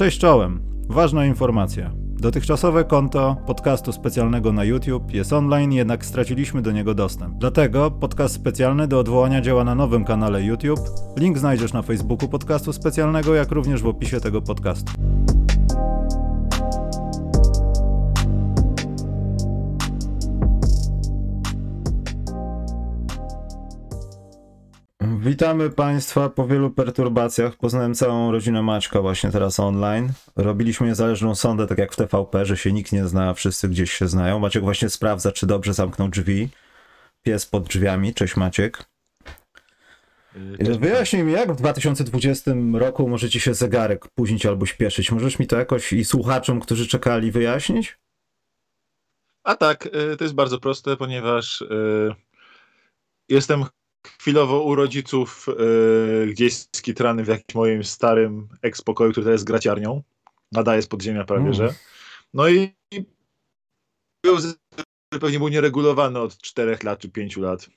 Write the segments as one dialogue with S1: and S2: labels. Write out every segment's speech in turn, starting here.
S1: Cześć czołem. Ważna informacja. Dotychczasowe konto podcastu specjalnego na YouTube jest online, jednak straciliśmy do niego dostęp. Dlatego podcast specjalny do odwołania działa na nowym kanale YouTube. Link znajdziesz na Facebooku podcastu specjalnego, jak również w opisie tego podcastu. Witamy Państwa po wielu perturbacjach. Poznałem całą rodzinę Maćka właśnie teraz online. Robiliśmy niezależną sondę, tak jak w TVP, że się nikt nie zna, a wszyscy gdzieś się znają. Maciek właśnie sprawdza, czy dobrze zamknął drzwi. Pies pod drzwiami. Cześć Maciek. Cześć, Wyjaśnij mi, jak w 2020 roku możecie się zegarek późnić albo śpieszyć? Możesz mi to jakoś i słuchaczom, którzy czekali, wyjaśnić?
S2: A tak, y, to jest bardzo proste, ponieważ y, jestem chwilowo u rodziców yy, gdzieś skitrany w jakimś moim starym ekspokoju, który teraz jest graciarnią. Nadaje z podziemia prawie, mm. że. No i był pewnie był nieregulowany od 4 lat czy 5 lat.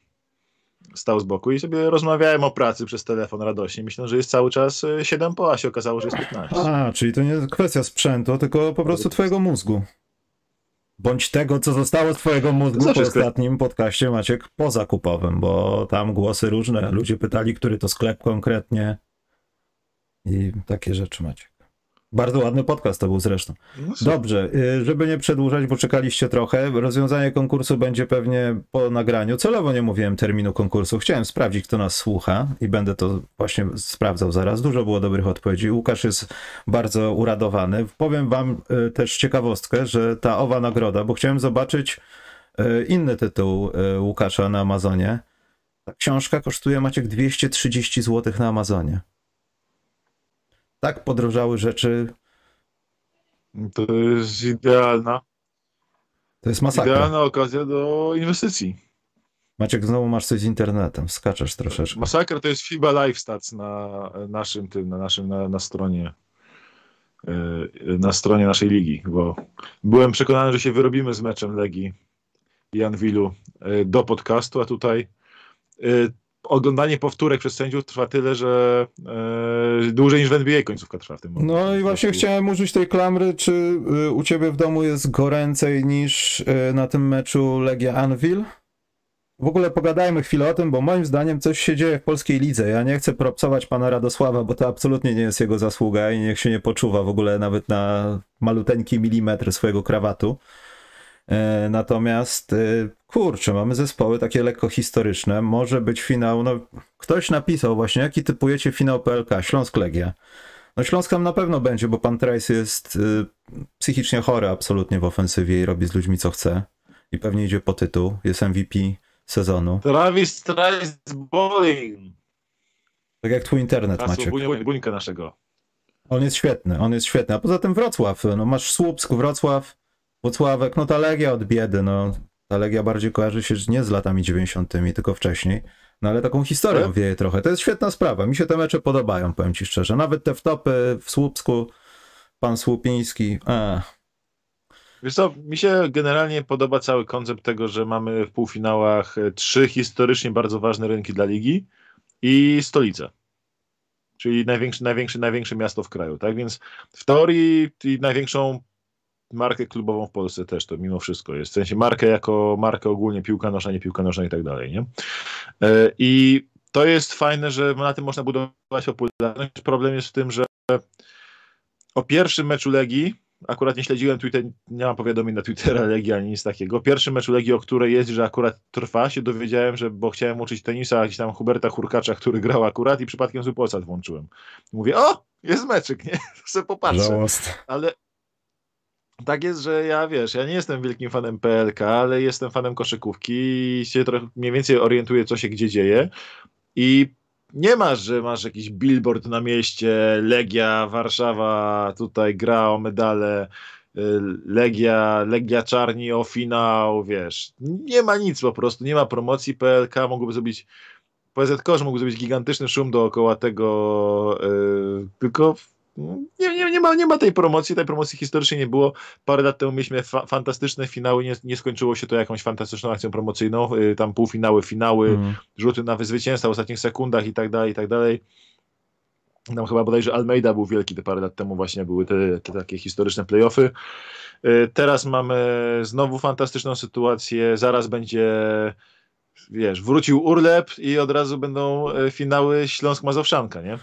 S2: Stał z boku i sobie rozmawiałem o pracy przez telefon radośnie. Myślę, że jest cały czas 7 y, po, a się okazało, że jest 15.
S1: A, czyli to nie kwestia sprzętu, tylko po prostu twojego mózgu bądź tego, co zostało z twojego mózgu po ostatnim podcaście Maciek pozakupowym, bo tam głosy różne. Ludzie pytali, który to sklep konkretnie i takie rzeczy Maciek. Bardzo ładny podcast to był zresztą. No Dobrze, y, żeby nie przedłużać, bo czekaliście trochę, rozwiązanie konkursu będzie pewnie po nagraniu. Celowo nie mówiłem terminu konkursu. Chciałem sprawdzić, kto nas słucha i będę to właśnie sprawdzał zaraz. Dużo było dobrych odpowiedzi. Łukasz jest bardzo uradowany. Powiem wam y, też ciekawostkę, że ta owa nagroda, bo chciałem zobaczyć y, inny tytuł Łukasza na Amazonie. Ta książka kosztuje Maciek 230 zł na Amazonie tak podrożały rzeczy.
S2: To jest idealna.
S1: To jest masakra.
S2: Idealna okazja do inwestycji.
S1: Maciek, znowu masz coś z internetem, skaczesz troszeczkę.
S2: Masakra to jest FIBA Live Stats na naszym tym, na naszym, na, na stronie e, na stronie naszej ligi, bo byłem przekonany, że się wyrobimy z meczem Legii i Anwilu e, do podcastu, a tutaj e, oglądanie powtórek przez sędziów trwa tyle, że e, dłużej niż w NBA końcówka trwa w tym
S1: momencie. No i właśnie chciałem użyć tej klamry, czy y, u ciebie w domu jest goręcej niż y, na tym meczu Legia Anvil? W ogóle pogadajmy chwilę o tym, bo moim zdaniem coś się dzieje w polskiej lidze. Ja nie chcę propsować pana Radosława, bo to absolutnie nie jest jego zasługa i niech się nie poczuwa w ogóle nawet na maluteńki milimetr swojego krawatu. E, natomiast e, kurczę, mamy zespoły takie lekko historyczne. Może być finał. No, ktoś napisał właśnie, jaki typujecie finał PLK? Śląsk Legia. No Śląsk tam na pewno będzie, bo pan Trace jest y, psychicznie chory absolutnie w ofensywie i robi z ludźmi co chce. I pewnie idzie po tytuł. Jest MVP sezonu.
S2: Travis Trace bowling.
S1: Tak jak twój internet, Hasło Maciek.
S2: Buń, naszego.
S1: On jest świetny, on jest świetny. A poza tym Wrocław, no masz Słupsk, Wrocław, Włocławek, no ta Legia od biedy, no. Ta Legia bardziej kojarzy się nie z latami 90., tylko wcześniej. No ale taką historią ale... wieje trochę. To jest świetna sprawa. Mi się te mecze podobają, powiem ci szczerze. Nawet te wtopy w Słupsku, pan Słupiński. A.
S2: Wiesz co, mi się generalnie podoba cały koncept tego, że mamy w półfinałach trzy historycznie bardzo ważne rynki dla ligi i stolicę. Czyli największe, największe, największe miasto w kraju, tak? Więc w teorii największą markę klubową w Polsce też to mimo wszystko jest. W sensie markę jako markę ogólnie piłka nożna, nie piłka nożna i tak dalej, nie? E, I to jest fajne, że na tym można budować popularność. Problem jest w tym, że o pierwszym meczu Legii, akurat nie śledziłem Twitter, nie mam powiadomień na Twittera Legii ani nic takiego. Pierwszy mecz Legii, o której jest, że akurat trwa, się dowiedziałem, że bo chciałem uczyć tenisa gdzieś tam Huberta Hurkacza, który grał akurat i przypadkiem z Polsat włączyłem. Mówię, o, jest meczyk, nie? Popatrzę. Żałost. Ale tak jest, że ja wiesz, ja nie jestem wielkim fanem PLK, ale jestem fanem koszykówki i się trochę mniej więcej orientuję, co się gdzie dzieje. I nie masz, że masz jakiś billboard na mieście, Legia, Warszawa, tutaj gra o medale, y, Legia, Legia Czarni o finał, wiesz. Nie ma nic po prostu, nie ma promocji PLK, mogłoby zrobić PZK, że mógłby zrobić gigantyczny szum dookoła tego, yy, tylko nie, nie, nie, ma, nie ma tej promocji, tej promocji historycznie nie było. Parę lat temu mieliśmy fa fantastyczne finały, nie, nie skończyło się to jakąś fantastyczną akcją promocyjną, yy, tam półfinały, finały, mm. rzuty na zwycięstwa w ostatnich sekundach i tak dalej, i tak dalej. Tam chyba bodajże Almeida był wielki te parę lat temu właśnie były te, te takie historyczne playoffy. Y, teraz mamy znowu fantastyczną sytuację. Zaraz będzie wiesz, wrócił Urlep i od razu będą e, finały Śląsk-Mazowszanka, nie?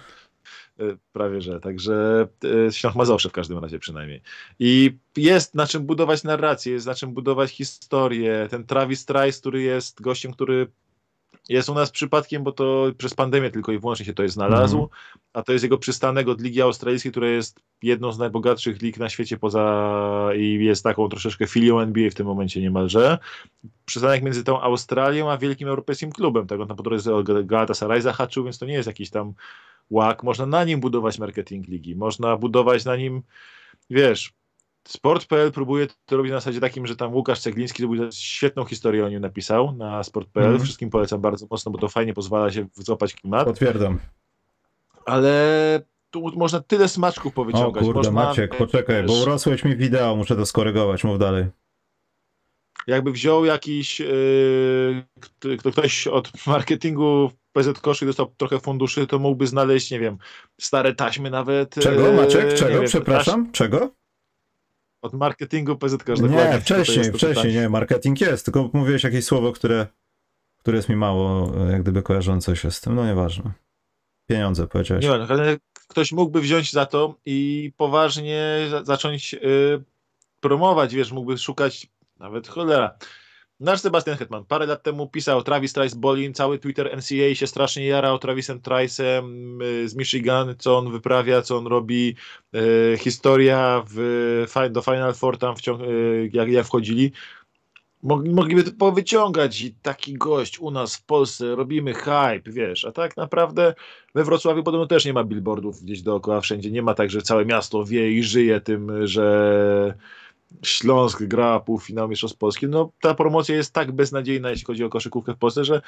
S2: E, prawie że, także e, Śląsk Mazowsze w każdym razie przynajmniej. I jest na czym budować narrację, jest na czym budować historię. Ten Travis Trice, który jest gościem, który jest u nas przypadkiem, bo to przez pandemię tylko i wyłącznie się to jest znalazł, mm. a to jest jego przystanek od Ligi Australijskiej, która jest jedną z najbogatszych lig na świecie poza i jest taką troszeczkę filią NBA w tym momencie niemalże. Przystanek między tą Australią a wielkim europejskim klubem. Tak on tam po drodze Galatasaray zahaczył, więc to nie jest jakiś tam łak. Można na nim budować marketing ligi, można budować na nim, wiesz, Sport.pl próbuje to robić na zasadzie takim, że tam Łukasz Cegliński świetną historię o nim napisał na Sport.pl. Mm. Wszystkim polecam bardzo mocno, bo to fajnie pozwala się złapać klimat.
S1: Potwierdzam.
S2: Ale tu można tyle smaczków powyciągać.
S1: O kurde, można, Maciek, poczekaj, bo urosłeś mi wideo, muszę to skorygować, mów dalej.
S2: Jakby wziął jakiś yy, ktoś od marketingu PZ Koszy dostał trochę funduszy, to mógłby znaleźć, nie wiem, stare taśmy nawet.
S1: Czego, Maciek? Czego? Wiem, Przepraszam? Taś... Czego?
S2: Od marketingu PZK.
S1: Nie, wcześniej, wcześniej, nie, marketing jest, tylko mówiłeś jakieś słowo, które, które jest mi mało, jak gdyby kojarzące się z tym, no nieważne. Pieniądze powiedziałeś.
S2: Nie, ale ktoś mógłby wziąć za to i poważnie zacząć y, promować, wiesz, mógłby szukać nawet cholera Nasz Sebastian Hetman parę lat temu pisał Travis Trice Bolin, cały Twitter NCAA się strasznie jarał Travisem Trice'em y, z Michigan, co on wyprawia, co on robi, e, historia w, do Final Four tam e, jak, jak wchodzili. Mogliby to powyciągać i taki gość u nas w Polsce, robimy hype, wiesz, a tak naprawdę we Wrocławiu podobno też nie ma billboardów gdzieś dookoła wszędzie, nie ma tak, że całe miasto wie i żyje tym, że Śląsk gra półfinał Mistrzostw Polski, no ta promocja jest tak beznadziejna, jeśli chodzi o koszykówkę w Polsce, że...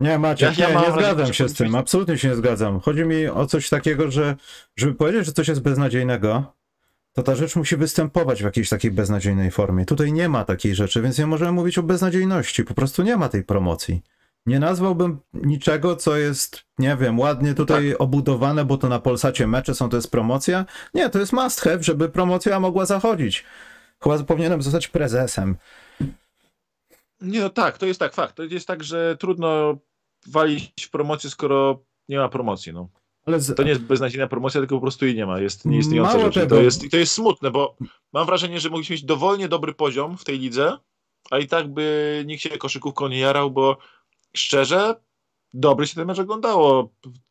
S1: Nie, Maciek, ja, ja nie, nie zgadzam się z tym, absolutnie się nie zgadzam. Chodzi mi o coś takiego, że żeby powiedzieć, że coś jest beznadziejnego, to ta rzecz musi występować w jakiejś takiej beznadziejnej formie. Tutaj nie ma takiej rzeczy, więc nie możemy mówić o beznadziejności, po prostu nie ma tej promocji. Nie nazwałbym niczego, co jest, nie wiem, ładnie tutaj tak. obudowane, bo to na Polsacie mecze są, to jest promocja. Nie, to jest must have, żeby promocja mogła zachodzić. Chyba powinienem zostać prezesem.
S2: Nie, no tak, to jest tak, fakt. To jest tak, że trudno walić w promocję, skoro nie ma promocji, no. Z... To nie jest beznadziejna promocja, tylko po prostu jej nie ma. Jest nieistniejąca rzecz. Tego... To, jest, to jest smutne, bo mam wrażenie, że mogliśmy mieć dowolnie dobry poziom w tej lidze, a i tak by nikt się koszykówką nie jarał, bo szczerze, dobry się ten mecz oglądało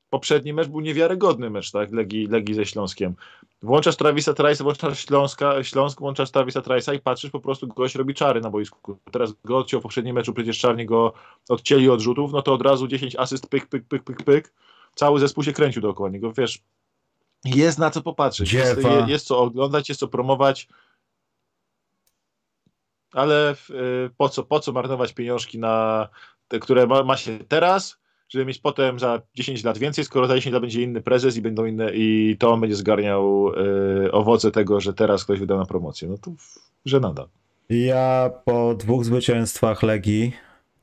S2: poprzedni mecz był niewiarygodny mecz, tak, Legii, Legii ze Śląskiem. Włączasz Travisa Trajsa, włączasz Śląska, Śląsk, włączasz Travisa Trajsa i patrzysz, po prostu gość robi czary na boisku. Teraz go odciął w poprzednim meczu, przecież czarnie go odcięli od rzutów, no to od razu 10 asyst, pyk, pyk, pyk, pyk, pyk. Cały zespół się kręcił dookoła niego, wiesz, jest na co popatrzeć, jest, jest, co oglądać, jest co promować, ale y, po co, po co marnować pieniążki na te, które ma, ma się teraz, żeby mieć potem za 10 lat więcej, skoro za 10 lat będzie inny prezes i będą inne i to on będzie zgarniał y, owoce tego, że teraz ktoś wyda na promocję. No to żenada.
S1: Ja po dwóch zwycięstwach Legii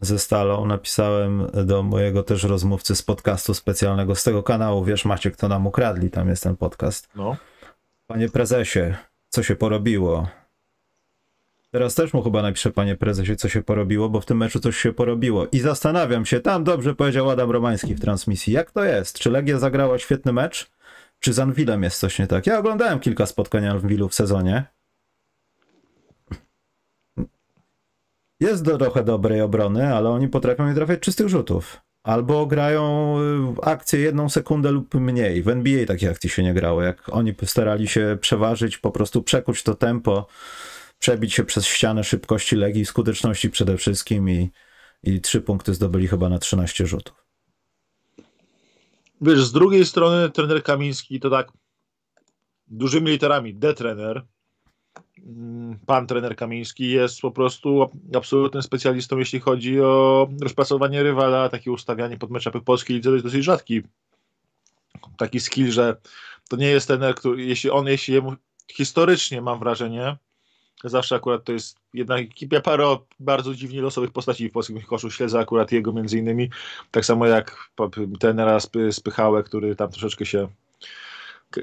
S1: ze Stalą napisałem do mojego też rozmówcy z podcastu specjalnego z tego kanału, wiesz Maciek, to nam ukradli, tam jest ten podcast.
S2: No.
S1: Panie prezesie, co się porobiło? Teraz też mu chyba napiszę, panie prezesie, co się porobiło, bo w tym meczu coś się porobiło. I zastanawiam się, tam dobrze powiedział Adam Romański w transmisji, jak to jest? Czy Legia zagrała świetny mecz? Czy z Anwilem jest coś nie tak? Ja oglądałem kilka spotkań Anwilu w sezonie. Jest do trochę dobrej obrony, ale oni potrafią nie trafiać czystych rzutów. Albo grają akcję jedną sekundę lub mniej. W NBA takich akcji się nie grało. Jak oni starali się przeważyć, po prostu przekuć to tempo przebić się przez ścianę szybkości Legii, skuteczności przede wszystkim i, i trzy punkty zdobyli chyba na 13 rzutów.
S2: Wiesz, z drugiej strony trener Kamiński to tak dużymi literami D-trener, mm, pan trener Kamiński jest po prostu absolutnym specjalistą, jeśli chodzi o rozpracowanie rywala, takie ustawianie pod meczapy polskiej lidze jest dosyć rzadki taki skill, że to nie jest trener, który, jeśli on, jeśli jemu historycznie mam wrażenie, Zawsze akurat to jest jedna ekipa, parę bardzo dziwnie losowych postaci w polskim koszu. Śledzę akurat jego między innymi. Tak samo jak tenera Spychałę, który tam troszeczkę się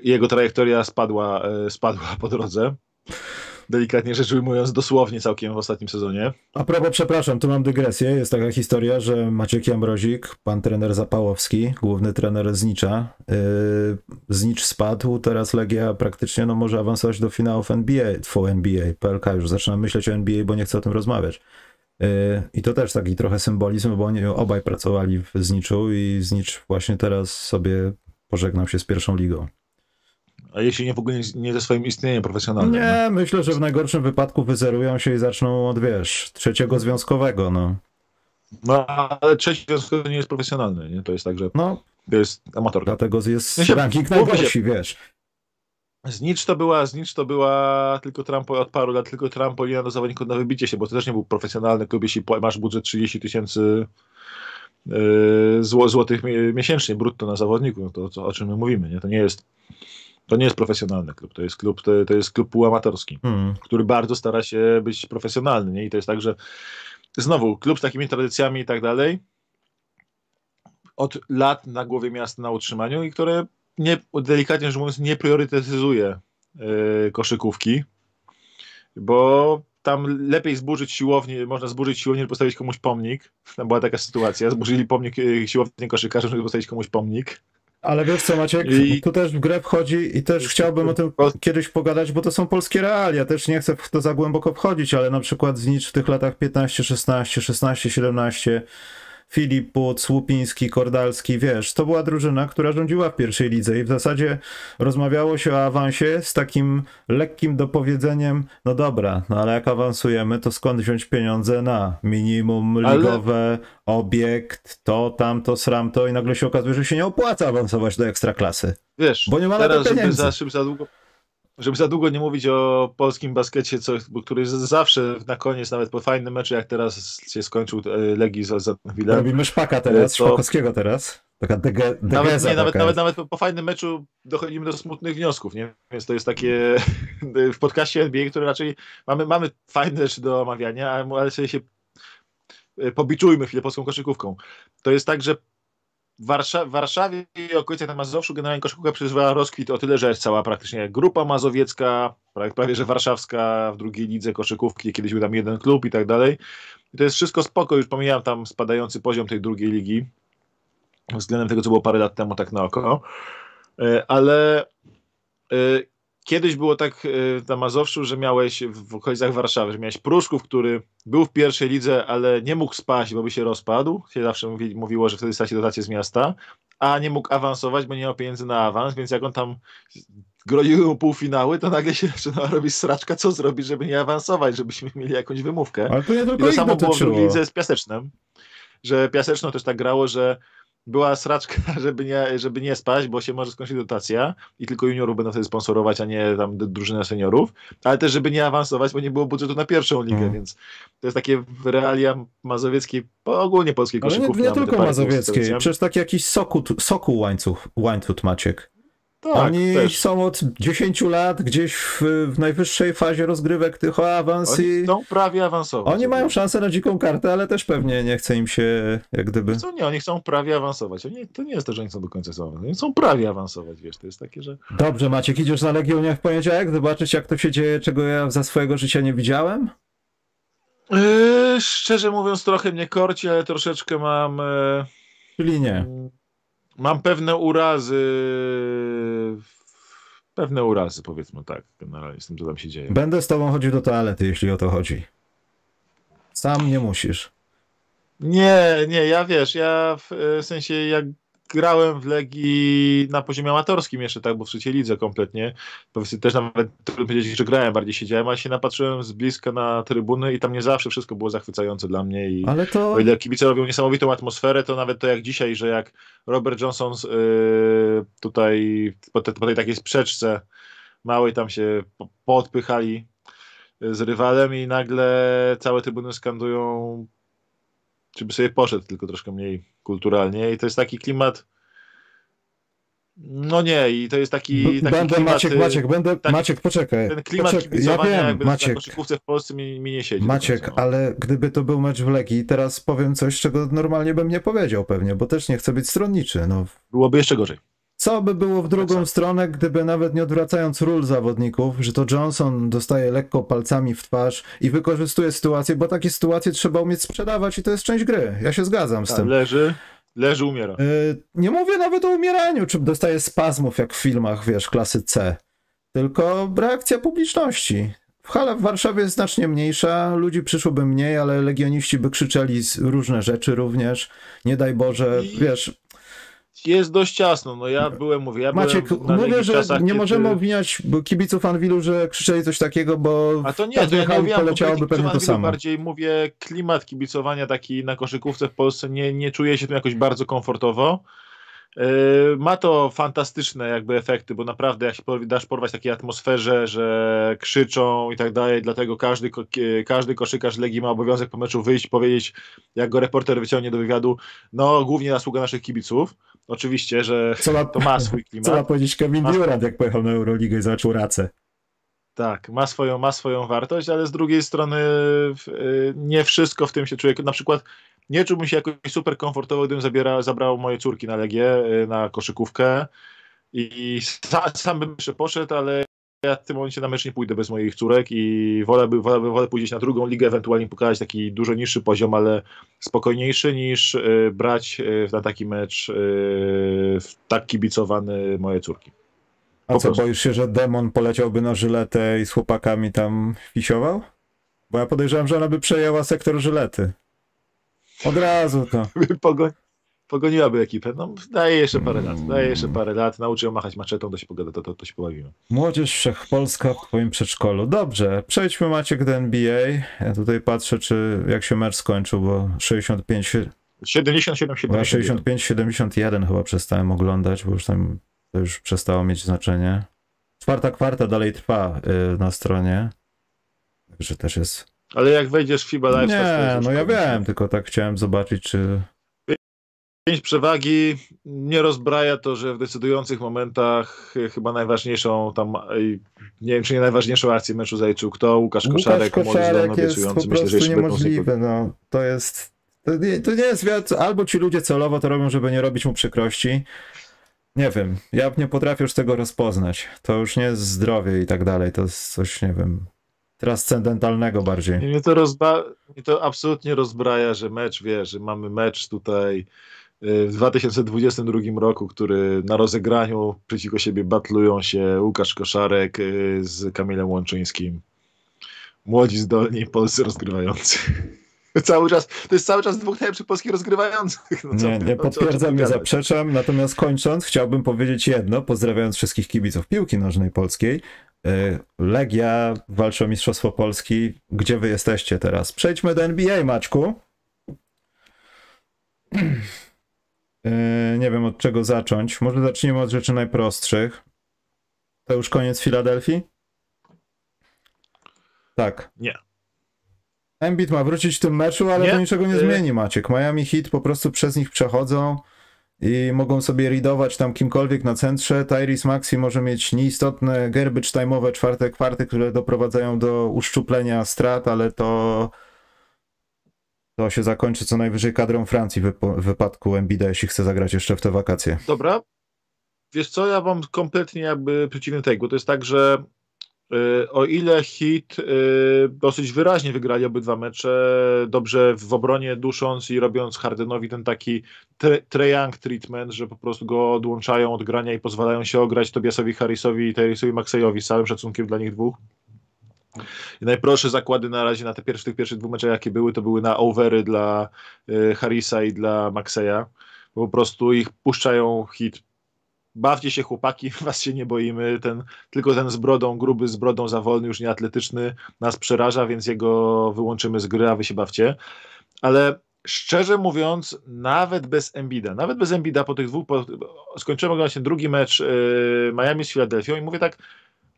S2: jego trajektoria spadła, e, spadła po drodze. Delikatnie rzecz ujmując, dosłownie całkiem w ostatnim sezonie.
S1: A propos, przepraszam, tu mam dygresję. Jest taka historia, że Maciek Jambrozik, pan trener Zapałowski, główny trener Znicza, yy, Znicz spadł, teraz Legia praktycznie no, może awansować do finałów NBA, tfu NBA, PLK już zaczyna myśleć o NBA, bo nie chce o tym rozmawiać. Yy, I to też taki trochę symbolizm, bo oni obaj pracowali w Zniczu i Znicz właśnie teraz sobie pożegnał się z pierwszą ligą.
S2: A jeśli nie w ogóle nie, ze swoim istnieniem profesjonalnym?
S1: Nie, no? myślę, że w najgorszym wypadku wyzerują się i zaczną od, wiesz, trzeciego związkowego, no.
S2: No, ale trzeci związkowy nie jest profesjonalny, nie? To jest tak, że
S1: no,
S2: to jest amatorka.
S1: Dlatego jest ja się, ranking najgorszy, wiesz.
S2: Znicz to była, Znicz to była tylko trampo, od paru lat tylko trampolina do zawodników na wybicie się, bo to też nie był profesjonalny klub, jeśli masz budżet 30 tysięcy yy, złotych miesięcznie brutto na zawodniku, no to, to o czym my mówimy, nie? To nie jest to nie jest profesjonalny klub, to jest klub, to, to jest klub półamatorski, mm. który bardzo stara się być profesjonalny, nie? I to jest tak, że znowu, klub z takimi tradycjami i tak dalej, od lat na głowie miasta na utrzymaniu i które nie, delikatnie rzecz mówiąc, nie priorytetyzuje yy, koszykówki, bo tam lepiej zburzyć siłownię, można zburzyć siłownię, żeby postawić komuś pomnik. Tam była taka sytuacja, zburzyli pomnik, yy, siłownię koszykarzy, żeby postawić komuś pomnik.
S1: Ale wiesz co, Maciek, I... tu też w grę wchodzi i też chciałbym o tym kiedyś pogadać, bo to są polskie realia. Też nie chcę w to za głęboko wchodzić, ale na przykład Znicz w tych latach 15, 16, 16, 17 Filip Put, Słupiński, Kordalski, wiesz, to była drużyna, która rządziła w pierwszej lidze i w zasadzie rozmawiało się o awansie z takim lekkim dopowiedzeniem, no dobra, no ale jak awansujemy, to skąd wziąć pieniądze na minimum ligowe, ale... obiekt, to, tamto, sramto i nagle się okazuje, że się nie opłaca awansować do ekstraklasy.
S2: Wiesz, bo nie ma teraz, na to pieniędzy. Żeby za, za długo żeby za długo nie mówić o polskim baskecie, co, który zawsze na koniec, nawet po fajnym meczu, jak teraz się skończył e, Legii za, za chwilę.
S1: Robimy szpaka teraz, to... Szpakowskiego teraz. Taka dege,
S2: nawet, nie, nawet, nawet, nawet po fajnym meczu dochodzimy do smutnych wniosków, nie? Więc to jest takie w podcaście NBA, który raczej mamy, mamy fajne rzeczy do omawiania, ale sobie się e, pobiczujmy chwilę polską koszykówką. To jest tak, że Warsza w Warszawie i okolicach na Mazowszu generalnie koszykówka przeżywała rozkwit o tyle, że cała praktycznie grupa mazowiecka, prawie że warszawska w drugiej lidze koszykówki, kiedyś był tam jeden klub i tak dalej. I to jest wszystko spoko, już pomijam tam spadający poziom tej drugiej ligi względem tego, co było parę lat temu tak na oko. E, ale e, Kiedyś było tak e, na Mazowszu, że miałeś w okolicach Warszawy, że miałeś Pruszków, który był w pierwszej lidze, ale nie mógł spaść, bo by się rozpadł. Się zawsze mówi, mówiło, że wtedy straci dotację z miasta, a nie mógł awansować, bo nie miał pieniędzy na awans, więc jak on tam groziły mu półfinały, to nagle się zaczynała robić sraczka, co zrobić, żeby nie awansować, żebyśmy mieli jakąś wymówkę.
S1: Ale to nie tylko
S2: I to samo było w drugiej lidze z Piasecznem, że Piaseczno też tak grało, że była sraczka, żeby nie, żeby nie spać, bo się może skończyć dotacja i tylko juniorów będą wtedy sponsorować, a nie tam drużynę seniorów, ale też żeby nie awansować, bo nie było budżetu na pierwszą ligę, hmm. więc to jest takie realia mazowieckiej, ogólnie polskiej koszykówki.
S1: Ale nie, nie tylko mazowieckiej, przecież taki jakiś soku, soku łańcuch, łańcuch Maciek. Tak, Oni też. są od 10 lat gdzieś w, w, najwyższej fazie rozgrywek tych o awans
S2: Oni i... chcą prawie awansować.
S1: Oni mają szansę na dziką kartę, ale też pewnie nie chce im się jak gdyby...
S2: Co nie, oni chcą prawie awansować. Oni, to nie jest to, że oni chcą do końca awansować. Oni chcą prawie awansować, wiesz, to jest takie, że...
S1: Dobrze Maciek, idziesz na Legionię w poniedziałek zobaczyć jak to się dzieje, czego ja za swojego życia nie widziałem?
S2: Yy, szczerze mówiąc trochę mnie korci, ale troszeczkę mam... Yy...
S1: Czyli nie.
S2: Mam pewne urazy, pewne urazy, powiedzmy tak, generalnie z tym, co tam się dzieje.
S1: Będę z tobą chodził do toalety, jeśli o to chodzi. Sam nie musisz.
S2: Nie, nie, ja wiesz, ja w sensie jak grałem w Legii na poziomie amatorskim jeszcze, tak, bo w trzeciej lidze kompletnie. Powiedzmy też nawet trudno powiedzieć, że grałem, bardziej siedziałem, ale się napatrzyłem z bliska na trybuny i tam nie zawsze wszystko było zachwycające dla mnie i
S1: ale to...
S2: o ile kibice robią niesamowitą atmosferę, to nawet to jak dzisiaj, że jak Robert Johnson yy, tutaj po, te, po, tej takiej sprzeczce małej tam się poodpychali z rywalem i nagle całe trybuny skandują czy by sobie poszedł, tylko troszkę mniej kulturalnie. I to jest taki klimat. No nie, i to jest taki. taki
S1: będę klimat, Maciek, y, Maciek, będę. Taki, Maciek, poczekaj.
S2: Ten klimat poczekaj, ja wiem, Maciek. Na w Polsce mi, mi nie siedzi.
S1: Maciek, ale gdyby to był mecz w Legii, teraz powiem coś, czego normalnie bym nie powiedział pewnie, bo też nie chcę być stronniczy. No.
S2: Byłoby jeszcze gorzej.
S1: Co by było w drugą stronę, gdyby nawet nie odwracając ról zawodników, że to Johnson dostaje lekko palcami w twarz i wykorzystuje sytuację, bo takie sytuacje trzeba umieć sprzedawać i to jest część gry. Ja się zgadzam z
S2: tak,
S1: tym.
S2: Leży, leży, umiera.
S1: Yy, nie mówię nawet o umieraniu, czy dostaje spazmów jak w filmach, wiesz, klasy C. Tylko reakcja publiczności. Hala w Warszawie jest znacznie mniejsza, ludzi przyszłoby mniej, ale legioniści by krzyczeli różne rzeczy również. Nie daj Boże, I... wiesz,
S2: jest dość ciasno. No ja byłem, mówię, ja
S1: Maciek, mówię, że czasach, nie możemy obwiniać kibiców Anwilu, że krzyczeli coś takiego, bo
S2: A to nie, to ja nie mówiłem, poleciałoby pewnie to samo. Bardziej mówię, klimat kibicowania taki na koszykówce w Polsce nie, nie czuje się tu jakoś bardzo komfortowo. Yy, ma to fantastyczne jakby efekty, bo naprawdę jak się dasz porwać takiej atmosferze, że krzyczą i tak dalej, dlatego każdy, każdy koszykarz Legii ma obowiązek po meczu wyjść, powiedzieć, jak go reporter wyciągnie do wywiadu, no głównie zasługa naszych kibiców. Oczywiście, że co ma, to ma swój klimat.
S1: Co ma powiedzieć Kevin ma... Durant, jak pojechał na Euroligę i zaczął racę.
S2: Tak, ma swoją, ma swoją wartość, ale z drugiej strony y, nie wszystko w tym się czuje. Na przykład nie czułbym się jakoś super komfortowo, gdybym zabiera, zabrał moje córki na Legię, y, na koszykówkę i sam bym jeszcze poszedł, ale ja w tym momencie na mecz nie pójdę bez moich córek i wolę, wolę, wolę pójść na drugą ligę, ewentualnie pokazać taki dużo niższy poziom, ale spokojniejszy niż y, brać y, na taki mecz y, tak kibicowany moje córki.
S1: Po A co, prostu. boisz się, że demon poleciałby na żyletę i z chłopakami tam fisiował? Bo ja podejrzewam, że ona by przejęła sektor żylety. Od razu to.
S2: Pogoń, pogoniłaby ekipę. No, daje jeszcze parę lat. Daje jeszcze parę lat. Nauczy ją machać maczetą, to się pogada, to, to, to się pobawimy.
S1: Młodzież Wszechpolska w twoim przedszkolu. Dobrze, przejdźmy Maciek do NBA. Ja tutaj patrzę, czy jak się mecz skończył, bo 65...
S2: 77,
S1: 65, 71 chyba przestałem oglądać, bo już tam to już przestało mieć znaczenie. Czwarta kwarta dalej trwa yy, na stronie. Także też jest.
S2: Ale jak wejdziesz w FIBA Live,
S1: Nie, no ja wiem, tylko tak chciałem zobaczyć, czy
S2: pięć przewagi nie rozbraja to, że w decydujących momentach chyba najważniejszą tam, nie wiem czy nie najważniejszą akcję meczu zaliczył kto? Łukasz Koszarek,
S1: Łukasz Koszarek jest po prostu Myślę, że niemożliwe. No, to jest to nie, to nie jest albo ci ludzie celowo to robią, żeby nie robić mu przykrości. Nie wiem, ja nie potrafię już tego rozpoznać. To już nie jest zdrowie i tak dalej, to jest coś, nie wiem, transcendentalnego bardziej.
S2: Mnie to, rozba- mnie to absolutnie rozbraja, że mecz, wiesz, że mamy mecz tutaj w 2022 roku, który na rozegraniu przeciwko siebie batlują się Łukasz Koszarek y, z Kamilem Łączyńskim. Młodzi, zdolni polscy rozgrywający. Cały czas, to jest cały czas dwóch najlepszych polskich rozgrywających.
S1: No, nie, nie potwierdzam, nie zaprzeczam. Natomiast kończąc, chciałbym powiedzieć jedno, pozdrawiając wszystkich kibiców piłki nożnej polskiej. Y, Legia walczy o Mistrzostwo Polski. Gdzie wy jesteście teraz? Przejdźmy do NBA, Maćku. Yy, nie wiem od czego zacząć. Może zaczniemy od rzeczy najprostszych. To już koniec Filadelfii? Tak.
S2: Nie.
S1: Embiid ma wrócić w tym meczu, ale nie? to niczego nie yy. zmieni, Maciek. Miami Heat po prostu przez nich przechodzą i mogą sobie readować tam kimkolwiek na centrze. Tyrese Maxi może mieć nieistotne garbage time'owe czwarte kwarty, które doprowadzają do uszczuplenia strat, ale to to się zakończy co najwyżej kadrą Francji w wypadku Embida, jeśli chce zagrać jeszcze w te wakacje.
S2: Dobra. Wiesz co, ja mam kompletnie jakby przeciwny tego. To jest tak, że y, o ile hit y, dosyć wyraźnie wygrali obydwa mecze, dobrze w obronie dusząc i robiąc Hardenowi ten taki triang treatment, że po prostu go odłączają od grania i pozwalają się ograć Tobiasowi Harrisowi i Tyree'owi Maxeyowi z całym szacunkiem dla nich dwóch. I najprostsze zakłady na razie na te pierwsze, tych pierwszych dwóch meczach, jakie były, to były na overy dla y, Harrisa i dla Maxeya. Po prostu ich puszczają hit. Bawcie się chłopaki, was się nie boimy. Ten, tylko ten z brodą, gruby z brodą za wolny, już nieatletyczny nas przeraża, więc jego wyłączymy z gry, a wy się bawcie. Ale szczerze mówiąc, nawet bez Embida, nawet bez Embida po tych dwóch, po, skończyłem oglądać ten drugi mecz y, Miami z Filadelfią i mówię tak,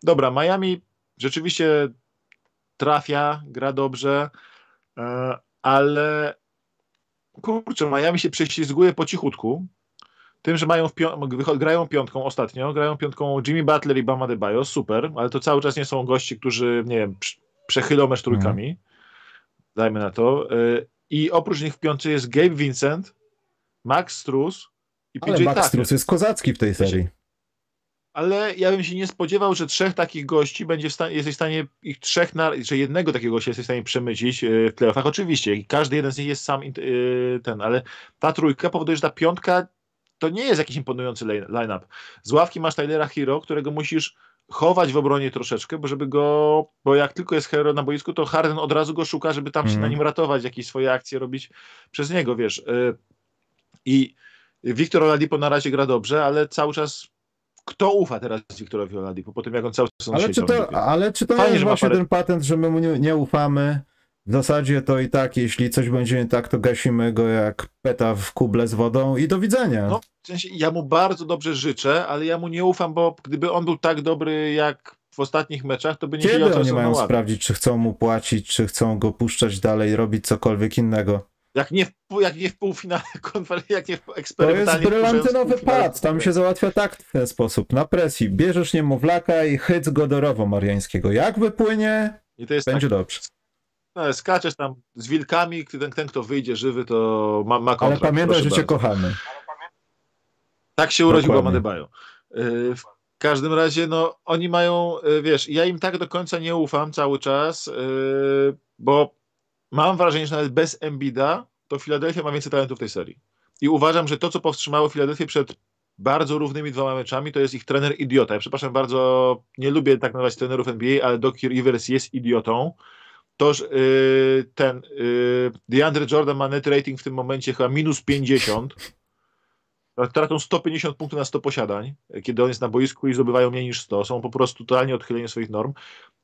S2: dobra, Miami rzeczywiście trafia, gra dobrze, e, ale kurczę, Miami się prześlizguje po cichutku. Tym, że mają pią- grają piątką ostatnio, grają piątką Jimmy Butler i Bama Debajo, super, ale to cały czas nie są gości, którzy, nie wiem, przechylą mecz trójkami. Mm. Dajmy na to. E, I oprócz nich w piątce jest Gabe Vincent, Max Struz
S1: I PJ Ale Backstrus jest kozacki w tej serii.
S2: Ale ja bym się nie spodziewał, że trzech takich gości będzie w stanie, jesteś w stanie ich trzech, na, że jednego takiego gościa jesteś w stanie przemycić e, w playoffach. Oczywiście, każdy jeden z nich jest sam e, ten, ale ta trójka powoduje, że ta piątka to nie jest jakiś imponujący line-up. Z ławki masz Tylera Hero, którego musisz chować w obronie troszeczkę, bo żeby go, bo jak tylko jest hero na boisku, to Harden od razu go szuka, żeby tam mm. się na mhm. nim ratować, jakieś swoje akcje robić przez niego, wiesz. Y, I Wiktor Oladipo na razie gra dobrze, ale cały czas kto ufa teraz Wiktorowi Oladipo po tym, jak on cały czas
S1: ale czy to, Ale czy to Fajnie, jest właśnie parę... ten patent, że my mu nie, nie ufamy? W zasadzie to i tak, jeśli coś będzie nie tak, to gasimy go jak peta w kuble z wodą i do widzenia.
S2: No, w sensie ja mu bardzo dobrze życzę, ale ja mu nie ufam, bo gdyby on był tak dobry jak w ostatnich meczach, to by nie
S1: Kiedy oni mają sprawdzić, czy chcą mu płacić, czy chcą go puszczać dalej, robić cokolwiek innego?
S2: Jak nie w, jak nie w półfinale konferencji, jak nie w eksperymentalnie...
S1: To jest brylantynowy pad, tam się załatwia tak w ten sposób, na presji. Bierzesz niemowlaka i chyc godorowo mariańskiego. Jak wypłynie, I to jest będzie tak, dobrze.
S2: No, skaczesz tam z wilkami, ten, ten kto wyjdzie żywy, to ma, ma kontrakt.
S1: Ale pamiętaj, że cię kochamy.
S2: Tak się urodził Adebayo. Y, w każdym razie, no, oni mają, y, wiesz, ja im tak do końca nie ufam cały czas, y, bo mam wrażenie, że nawet bez Embida to Philadelphia ma więcej talentów w tej serii. I uważam, że to, co powstrzymało Philadelphia przed bardzo równymi dwoma meczami, to jest ich trener idiota. Ja przepraszam bardzo, nie lubię tak nazywać trenerów NBA, ale Doc Rivers jest idiotą to yy, ten yy, DeAndre Jordan ma net rating w tym momencie chyba minus 50. Tracą 150 punktów na 100 posiadań, kiedy on jest na boisku i zdobywają mniej niż 100. Są po prostu totalnie odchyleni swoich norm.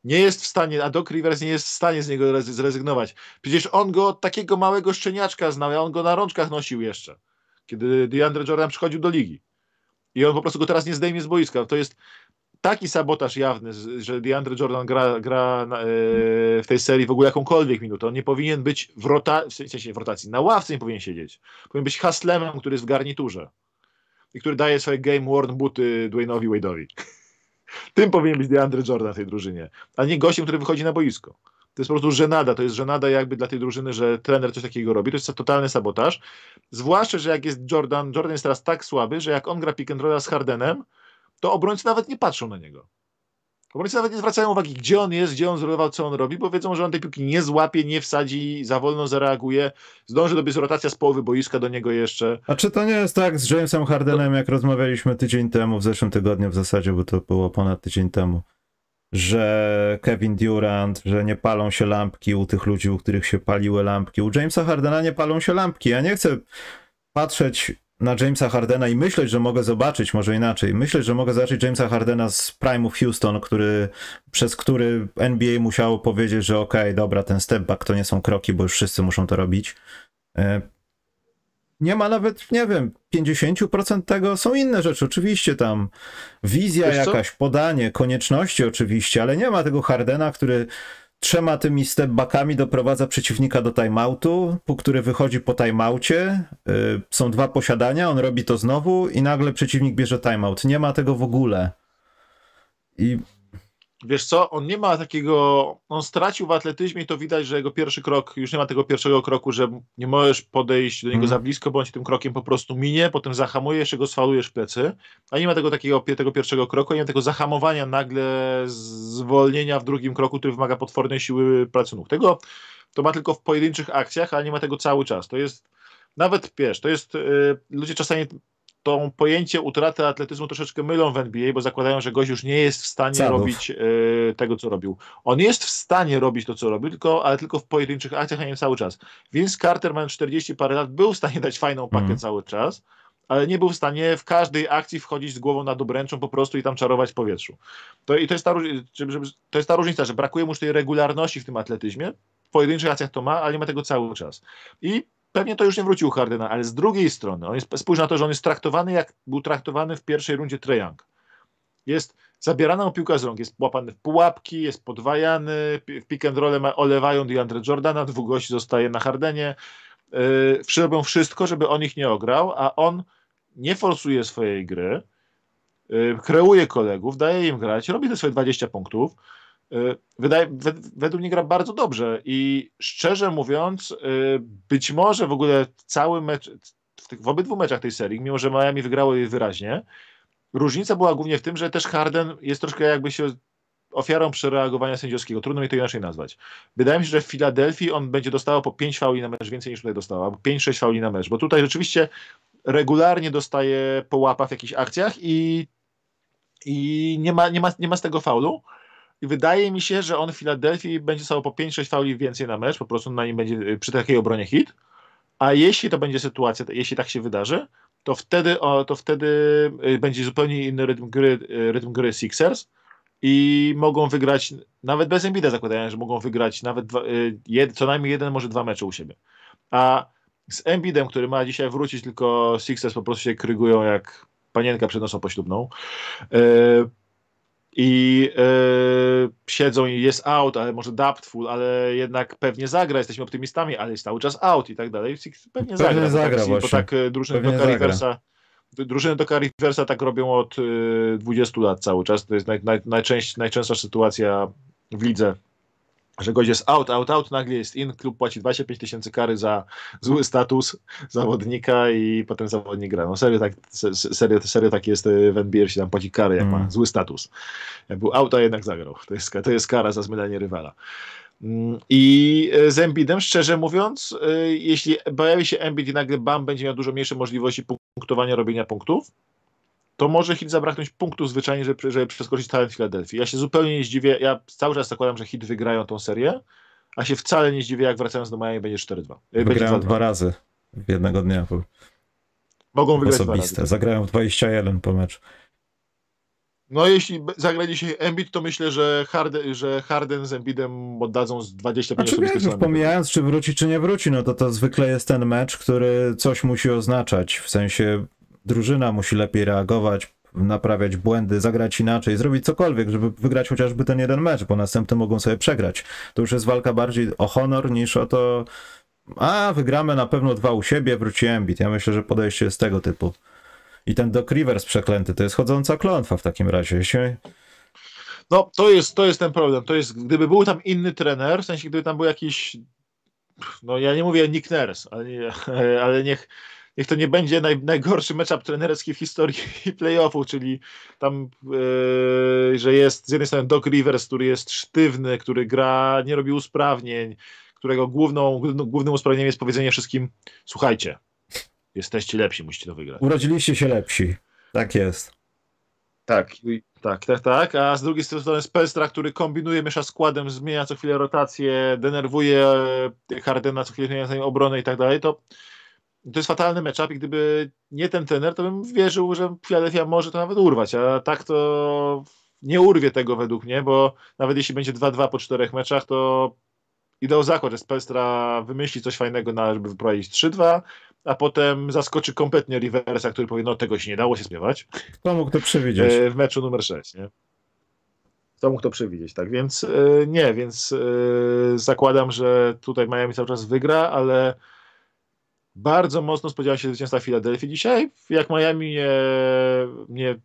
S2: Nie jest w stanie, a Doc Rivers nie jest w stanie z niego zrezygnować. Przecież on go od takiego małego szczeniaczka znał, a on go na rączkach nosił jeszcze, kiedy DeAndre Jordan przychodził do ligi. I on po prostu go teraz nie zdejmie z boiska. To jest, taki sabotaż jawny, że DeAndre Jordan gra, gra na, e, w tej serii w ogóle jakąkolwiek minutę. On nie powinien być w, rota, w sensie w rotacji, na ławce nie powinien siedzieć. Powinien być haslemem, który jest w garniturze i który daje swoje game worn buty Dwayne'owi Wade'owi. Tym powinien być DeAndre Jordan w tej drużynie, a nie gościem, który wychodzi na boisko. To jest po prostu żenada, to jest żenada jakby dla tej drużyny, że trener coś takiego robi, to jest totalny sabotaż. Zwłaszcza, że jak jest Jordan, Jordan jest teraz tak słaby, że jak on gra pick and rolla z Hardenem, to obrońcy nawet nie patrzą na niego. Obrońcy nawet nie zwracają uwagi, gdzie on jest, gdzie on zrobił, co on robi, bo wiedzą, że on tej piłki nie złapie, nie wsadzi, za wolno zareaguje, zdąży dobiec rotacja z połowy boiska do niego jeszcze.
S1: A czy to nie jest tak z Jamesem Hardenem, jak rozmawialiśmy tydzień temu, w zeszłym tygodniu w zasadzie, bo to było ponad tydzień temu, że Kevin Durant, że nie palą się lampki u tych ludzi, u których się paliły lampki. U Jamesa Hardena nie palą się lampki. Ja nie chcę patrzeć na Jamesa Hardena i myśleć, że mogę zobaczyć, może inaczej, myśleć, że mogę zobaczyć Jamesa Hardena z Prime'u Houston, który, przez który NBA musiało powiedzieć, że okej, okay, dobra, ten step back to nie są kroki, bo już wszyscy muszą to robić. E, nie ma nawet, nie wiem, 50% tego są inne rzeczy. Oczywiście tam wizja jakaś, podanie, konieczności oczywiście, ale nie ma tego Hardena, który trzema tymi stepbackami doprowadza przeciwnika do timeoutu, który wychodzi po timeoutie. Y, są dwa posiadania, on robi to znowu i nagle przeciwnik bierze timeout. Nie ma tego w ogóle. I
S2: Wiesz co, on nie ma takiego, on stracił w atletyzmie i to widać, że jego pierwszy krok, już nie ma tego pierwszego kroku, że nie możesz podejść do niego mm. za blisko, bo on ci tym krokiem po prostu minie, potem zahamuje, jeszcze go sfalujesz w plecy, a nie ma tego takiego tego pierwszego kroku, nie ma tego zahamowania nagle, zwolnienia w drugim kroku, który wymaga potwornej siły pracy nóg. Tego to ma tylko w pojedynczych akcjach, ale nie ma tego cały czas. To jest, nawet wiesz, to jest, yy, ludzie czasami to pojęcie utraty atletyzmu troszeczkę mylą w NBA, bo zakładają, że gość już nie jest w stanie robić y, tego, co robił. On jest w stanie robić to, co robił, tylko, ale tylko w pojedynczych akcjach, a nie cały czas. Vince Carter, mając 40 parę lat, był w stanie dać fajną pakę mm. cały czas, ale nie był w stanie w każdej akcji wchodzić z głową nad obręczą po prostu i tam czarować w powietrzu. To, I to jest, ta, to jest ta różnica, że brakuje mu już tej regularności w tym atletyzmie. W pojedynczych akcjach to ma, ale nie ma tego cały czas. I pewnie to już nie wrócił Hardena, ale z drugiej strony, on jest, spójrz na to, że on jest traktowany jak był traktowany w pierwszej rundzie Treyang. Jest zabierana mu piłka z rąk, jest łapany w pułapki, jest podwajany, w pick and roll olewają DeAndre Jordana, dwóch gości zostaje na Hardenie. Yy, robią wszystko, żeby on ich nie ograł, a on nie forsuje swojej gry, yy, kreuje kolegów, daje im grać, robi te swoje 20 punktów, wydaje, według mnie gra bardzo dobrze i szczerze mówiąc, y, być może w ogóle cały mecz, w, tych, w obydwu meczach tej serii, mimo że Miami wygrało je wyraźnie, różnica była głównie w tym, że też Harden jest troszkę jakby się ofiarą przereagowania sędziowskiego. Trudno mi to inaczej nazwać. Wydaje mi się, że w Filadelfii on będzie dostawał po 5 fauli na mecz więcej niż tutaj dostał, albo 5-6 fauli na mecz, bo tutaj rzeczywiście regularnie dostaje po łapach w jakichś akcjach i, i nie, ma, nie, ma, nie ma z tego faulu. I wydaje mi się, że on w Filadelfii będzie dostawał po 5-6 fauli więcej na mecz, po prostu na nim będzie y, przy takiej obronie hit. A jeśli to będzie sytuacja, jeśli tak się wydarzy, to wtedy, o, to wtedy y, będzie zupełnie inny rytm gry, y, rytm gry Sixers i mogą wygrać, nawet bez Embida zakładają, że mogą wygrać nawet dwa, jed, co najmniej jeden, może dwa mecze u siebie. A z Embidem, który ma dzisiaj wrócić, tylko Sixers po prostu się krygują jak panienka przed nosą poślubną. Yy, i yy, siedzą i jest out, ale może doubtful, ale jednak pewnie zagra, jesteśmy optymistami, ale jest cały czas out i tak dalej. Pewnie, pewnie zagra,
S1: zagra
S2: bo, tak, bo tak drużyny pewnie do Cariversa drużyny do Cariversa tak robią od y, 20 lat cały czas. To jest naj, naj, najczęść, najczęstsza sytuacja w lidze że gość jest out, out, out, nagle jest in, klub płaci 25 tysięcy kary za zły status zawodnika i potem zawodnik gra. No serio tak, serio, serio tak jest w NBA, się tam płaci kary, jak mm. ma zły status. Jak był out, a jednak zagrał. To jest, to jest kara za zmylenie rywala. Mm, I e, z Embidem, szczerze mówiąc, e, jeśli pojawi się Embid i nagle Bam będzie miał dużo mniejsze możliwości punktowania, robienia punktów, to może Hit zabraknąć punktu zwyczajnie, żeby, żeby przeskoczyć talent Filadelfii. Ja się zupełnie nie zdziwię, ja cały czas zakładam, że Hit wygrają tą serię, a się wcale nie zdziwię, jak wracając do Miami będzie 4-2.
S1: E, wygrają dwa razy w jednego dnia.
S2: Mogą wygrać
S1: osobiste. dwa razy. Zagrają 21 po meczu.
S2: No jeśli zagra dzisiaj Embiid, to myślę, że Harden, że Harden z Embiidem oddadzą z 25
S1: znaczy, wiesz, już pomijając, czy wróci, czy nie wróci, no to to zwykle jest ten mecz, który coś musi oznaczać, w sensie drużyna musi lepiej reagować, naprawiać błędy, zagrać inaczej, zrobić cokolwiek, żeby wygrać chociażby ten jeden mecz, bo następny mogą sobie przegrać. To już jest walka bardziej o honor niż o to, a wygramy na pewno dwa u siebie, wróci Embiid. Ja myślę, że podejście jest tego typu. I ten Doc Rivers przeklęty, to jest chodząca klątwa w takim razie.
S2: No, to jest, to jest ten problem. To jest, gdyby był tam inny trener, w sensie gdyby tam był jakiś, no ja nie mówię Nick Nurse, ale, ale niech niech to nie będzie naj, najgorszy matchup trenerski w historii playoffu, czyli tam, yy, że jest z jednej strony Doc Rivers, który jest sztywny, który gra, nie robi usprawnień, którego główną, głównym usprawnieniem jest powiedzenie wszystkim, słuchajcie, jesteście lepsi, musicie to wygrać.
S1: Urodziliście się lepsi. Tak jest.
S2: Tak, tak, tak, tak. A z drugiej strony jest Pelstra, który kombinuje, miesza składem, zmienia co chwilę rotację, denerwuje Hardena, co chwilę zmienia obronę i tak dalej, to to jest fatalny matchup i gdyby nie ten trener, to bym wierzył, że Philadelphia może to nawet urwać, a tak to nie urwie tego według mnie, bo nawet jeśli będzie 2-2 po czterech meczach, to idę o zakład, że Spelstra wymyśli coś fajnego, na, żeby wyprowadzić 3-2, a potem zaskoczy kompletnie Riversa, który powie, no tego się nie dało się śpiewać.
S1: Kto mógł to przewidzieć?
S2: E, w meczu numer 6, nie? Kto mógł to przewidzieć, tak? Więc e, nie, więc e, zakładam, że tutaj Miami cały czas wygra, ale bardzo mocno spodziewałem się zwycięstwa Filadelfii dzisiaj. Jak Miami nie, nie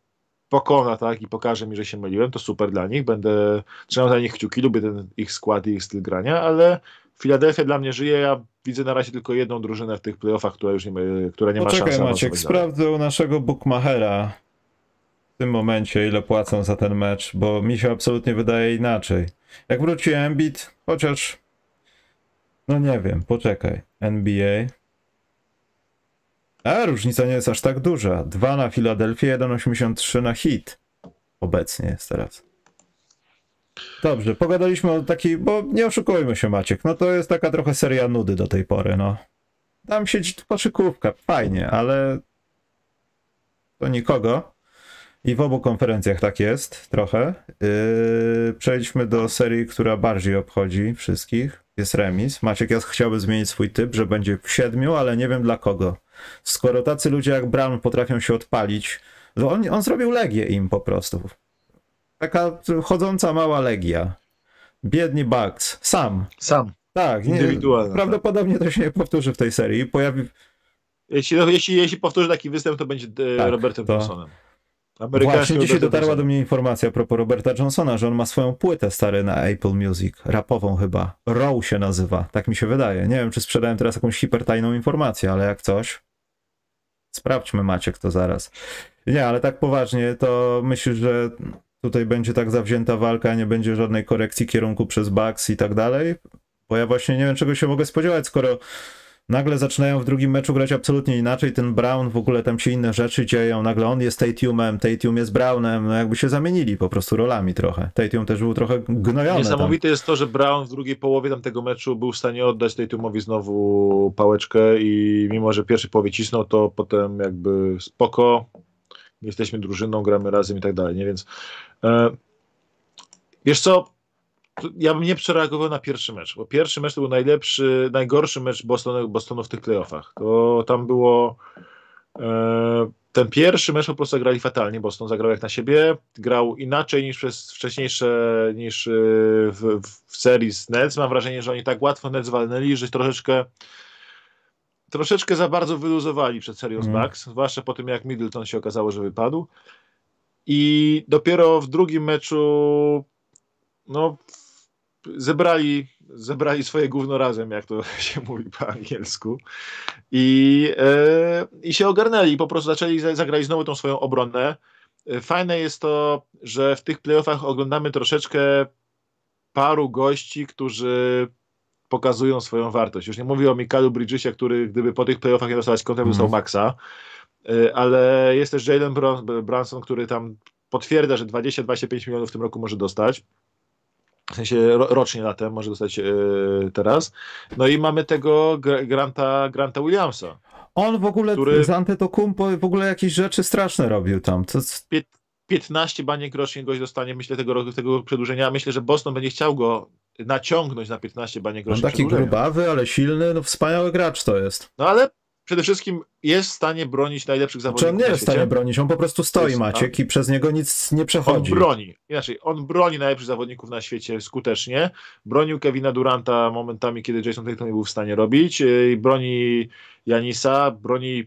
S2: pokona tak, i pokaże mi, że się myliłem, to super dla nich. Będę trzymał za nich kciuki, lubię ten ich skład i ich styl grania, ale Filadelfia dla mnie żyje. Ja widzę na razie tylko jedną drużynę w tych playoffach, która już nie, która nie ma
S1: Poczekaj,
S2: szansy.
S1: Maciek, sprawdzę u naszego bookmachera w tym momencie, ile płacą za ten mecz, bo mi się absolutnie wydaje inaczej. Jak wróci Embiid, chociaż no nie wiem, poczekaj. NBA a różnica nie jest aż tak duża. 2 na Filadelfię, 1,83 na hit. Obecnie jest teraz. Dobrze, pogadaliśmy o takiej, bo nie oszukujmy się Maciek, no to jest taka trochę seria nudy do tej pory, no. Tam siedzi koszykówka, fajnie, ale to nikogo. I w obu konferencjach tak jest, trochę. Yy, przejdźmy do serii, która bardziej obchodzi wszystkich. Jest remis. Maciek, ja chciałbym zmienić swój typ, że będzie w siedmiu, ale nie wiem dla kogo. Skoro tacy ludzie jak Brown potrafią się odpalić, to on, on zrobił legię im po prostu. Taka chodząca mała legia. Biedni Bugs. Sam.
S2: Sam.
S1: Tak, indywidualnie. Tak. Prawdopodobnie to się nie powtórzy w tej serii. Pojawi...
S2: Jeśli, no, jeśli, jeśli powtórzy taki występ, to będzie e, tak, Robertem to... Johnsonem.
S1: Właśnie dzisiaj dotarła do mnie informacja a propos Roberta Johnsona, że on ma swoją płytę stary na Apple Music, rapową chyba. Row się nazywa, tak mi się wydaje. Nie wiem, czy sprzedałem teraz jakąś hipertajną informację, ale jak coś, Sprawdźmy Maciek to zaraz. Nie, ale tak poważnie, to myślę, że tutaj będzie tak zawzięta walka, nie będzie żadnej korekcji kierunku przez Bucks i tak dalej? Bo ja właśnie nie wiem, czego się mogę spodziewać, skoro nagle zaczynają w drugim meczu grać absolutnie inaczej. Ten Brown, w ogóle tam się inne rzeczy dzieją. Nagle on jest Tatumem, Tatum jest Brownem. No jakby się zamienili po prostu rolami trochę. Tatum też był trochę gnojony.
S2: Niesamowite tam. jest to, że Brown w drugiej połowie tamtego meczu był w stanie oddać Tatumowi znowu pałeczkę i mimo, że pierwszy połowie cisnął, to potem jakby spoko, jesteśmy drużyną, gramy razem i tak dalej, nie? Więc e, wiesz co, ja bym nie przereagował na pierwszy mecz, bo pierwszy mecz to był najlepszy, najgorszy mecz Bostonu, Bostonu w tych playoffach. To tam było e, ten pierwszy mecz po prostu grali fatalnie. Boston zagrał jak na siebie, grał inaczej niż przez wcześniejsze, niż e, w, w serii z Nets. Mam wrażenie, że oni tak łatwo Nets walnęli, że troszeczkę troszeczkę za bardzo wyluzowali przed serią z mm. Bucks, zwłaszcza po tym jak Middleton się okazało, że wypadł. I dopiero w drugim meczu no zebrali, zebrali swoje gówno razem, jak to się mówi po angielsku. I, e, i się ogarnęli, po prostu zaczęli zagrać znowu tą swoją obronę. E, fajne jest to, że w tych playoffach oglądamy troszeczkę paru gości, którzy pokazują swoją wartość. Już nie mówię o Mikalu Bridgesie, który gdyby po tych playoffach nie dostawać kontrakt, mm. dostał Maxa, e, ale jest też Jalen Branson, który tam potwierdza, że 20-25 milionów w tym roku może dostać w sensie rocznie latem, może dostać yy, teraz. No i mamy tego Granta, Granta Williamsa.
S1: On w ogóle który... z Antetokumpo w ogóle jakieś rzeczy straszne robił tam. Co...
S2: 15 baniek rocznie gość dostanie, myślę, tego, tego przedłużenia. Myślę, że Boston będzie chciał go naciągnąć na 15 baniek rocznie.
S1: On taki grubawy, ale silny, no wspaniały gracz to jest.
S2: No ale przede wszystkim jest w stanie bronić najlepszych zawodników.
S1: Czy on nie jest w stanie bronić, on po prostu stoi, Maciek, i przez niego nic nie przechodzi.
S2: On broni, inaczej, on broni najlepszych zawodników na świecie skutecznie. Bronił Kevina Duranta momentami, kiedy Jason Tatum nie był w stanie robić. Y, broni Janisa, broni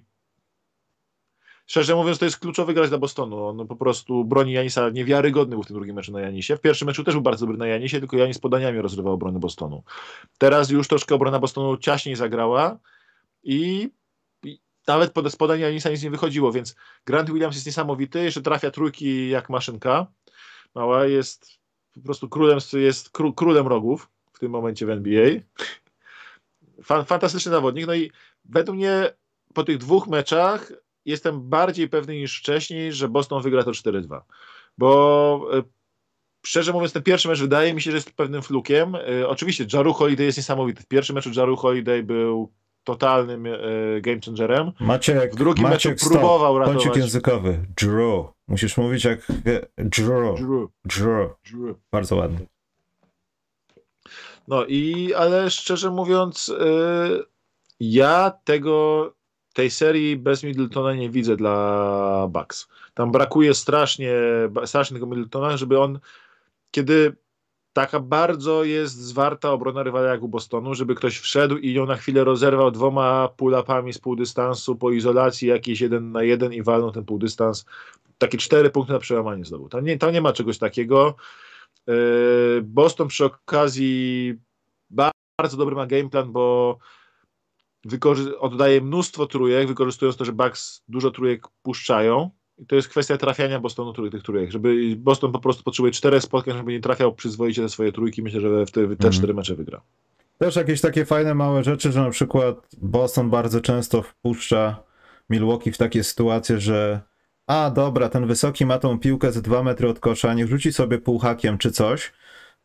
S2: Szczerze mówiąc, to jest kluczowy grać dla Bostonu. On po prostu broni Janisa niewiarygodny był w tym drugim meczu na Janisie. W pierwszym meczu też był bardzo dobry na Janisie, tylko Janis podaniami rozrywał obronę Bostonu. Teraz już troszkę obrona Bostonu ciaśniej zagrała i nawet pod podania Janisa nic nie wychodziło, więc Grant Williams jest niesamowity, jeszcze trafia trójki jak maszynka. Mała jest po prostu królem, jest królem rogów w tym momencie w NBA. Fan, fantastyczny zawodnik. No i według mnie po tych dwóch meczach jestem bardziej pewny niż wcześniej, że Boston wygra to 4-2. Bo e, szczerze mówiąc, ten pierwszy mecz wydaje mi się, że jest pewnym flukiem. E, oczywiście Jaru Holiday jest niesamowity. W pierwszym meczu Jaru Holiday był totalnym e, game changerem.
S1: Maciek, w drugim Maciek, meczu próbował stop. ratować. Kącik językowy. Drew. Musisz mówić jak Drew. Drew. Drew. Bardzo ładnie.
S2: No i, ale szczerze mówiąc, ja tego tej serii bez Middletona nie widzę dla Bucks. Tam brakuje strasznie, strasznie tego Middletona, żeby on, kiedy taka bardzo jest zwarta obrona rywala jak u Bostonu, żeby ktoś wszedł i ją na chwilę rozerwał dwoma pull-upami z półdystansu po izolacji jakiejś jeden na jeden i walnął ten półdystans. Takie cztery punkty na przełamanie zdobył. Tam nie, tam nie ma czegoś takiego. Yy, Boston przy okazji bardzo dobry ma game plan, bo oddaje mnóstwo trójek, wykorzystując to, że Bucks dużo trójek puszczają. I to jest kwestia trafiania Bostonu trójek, tych trójek. Żeby Boston po prostu potrzebuje czterech spotkań, żeby nie trafiał przyzwoicie te swoje trójki. Myślę, że w te, te mhm. cztery mecze wygra.
S1: Też jakieś takie fajne małe rzeczy, że na przykład Boston bardzo często wpuszcza Milwaukee w takie sytuacje, że a dobra, ten wysoki ma tą piłkę z dwa metry od kosza, niech rzuci sobie półhakiem czy coś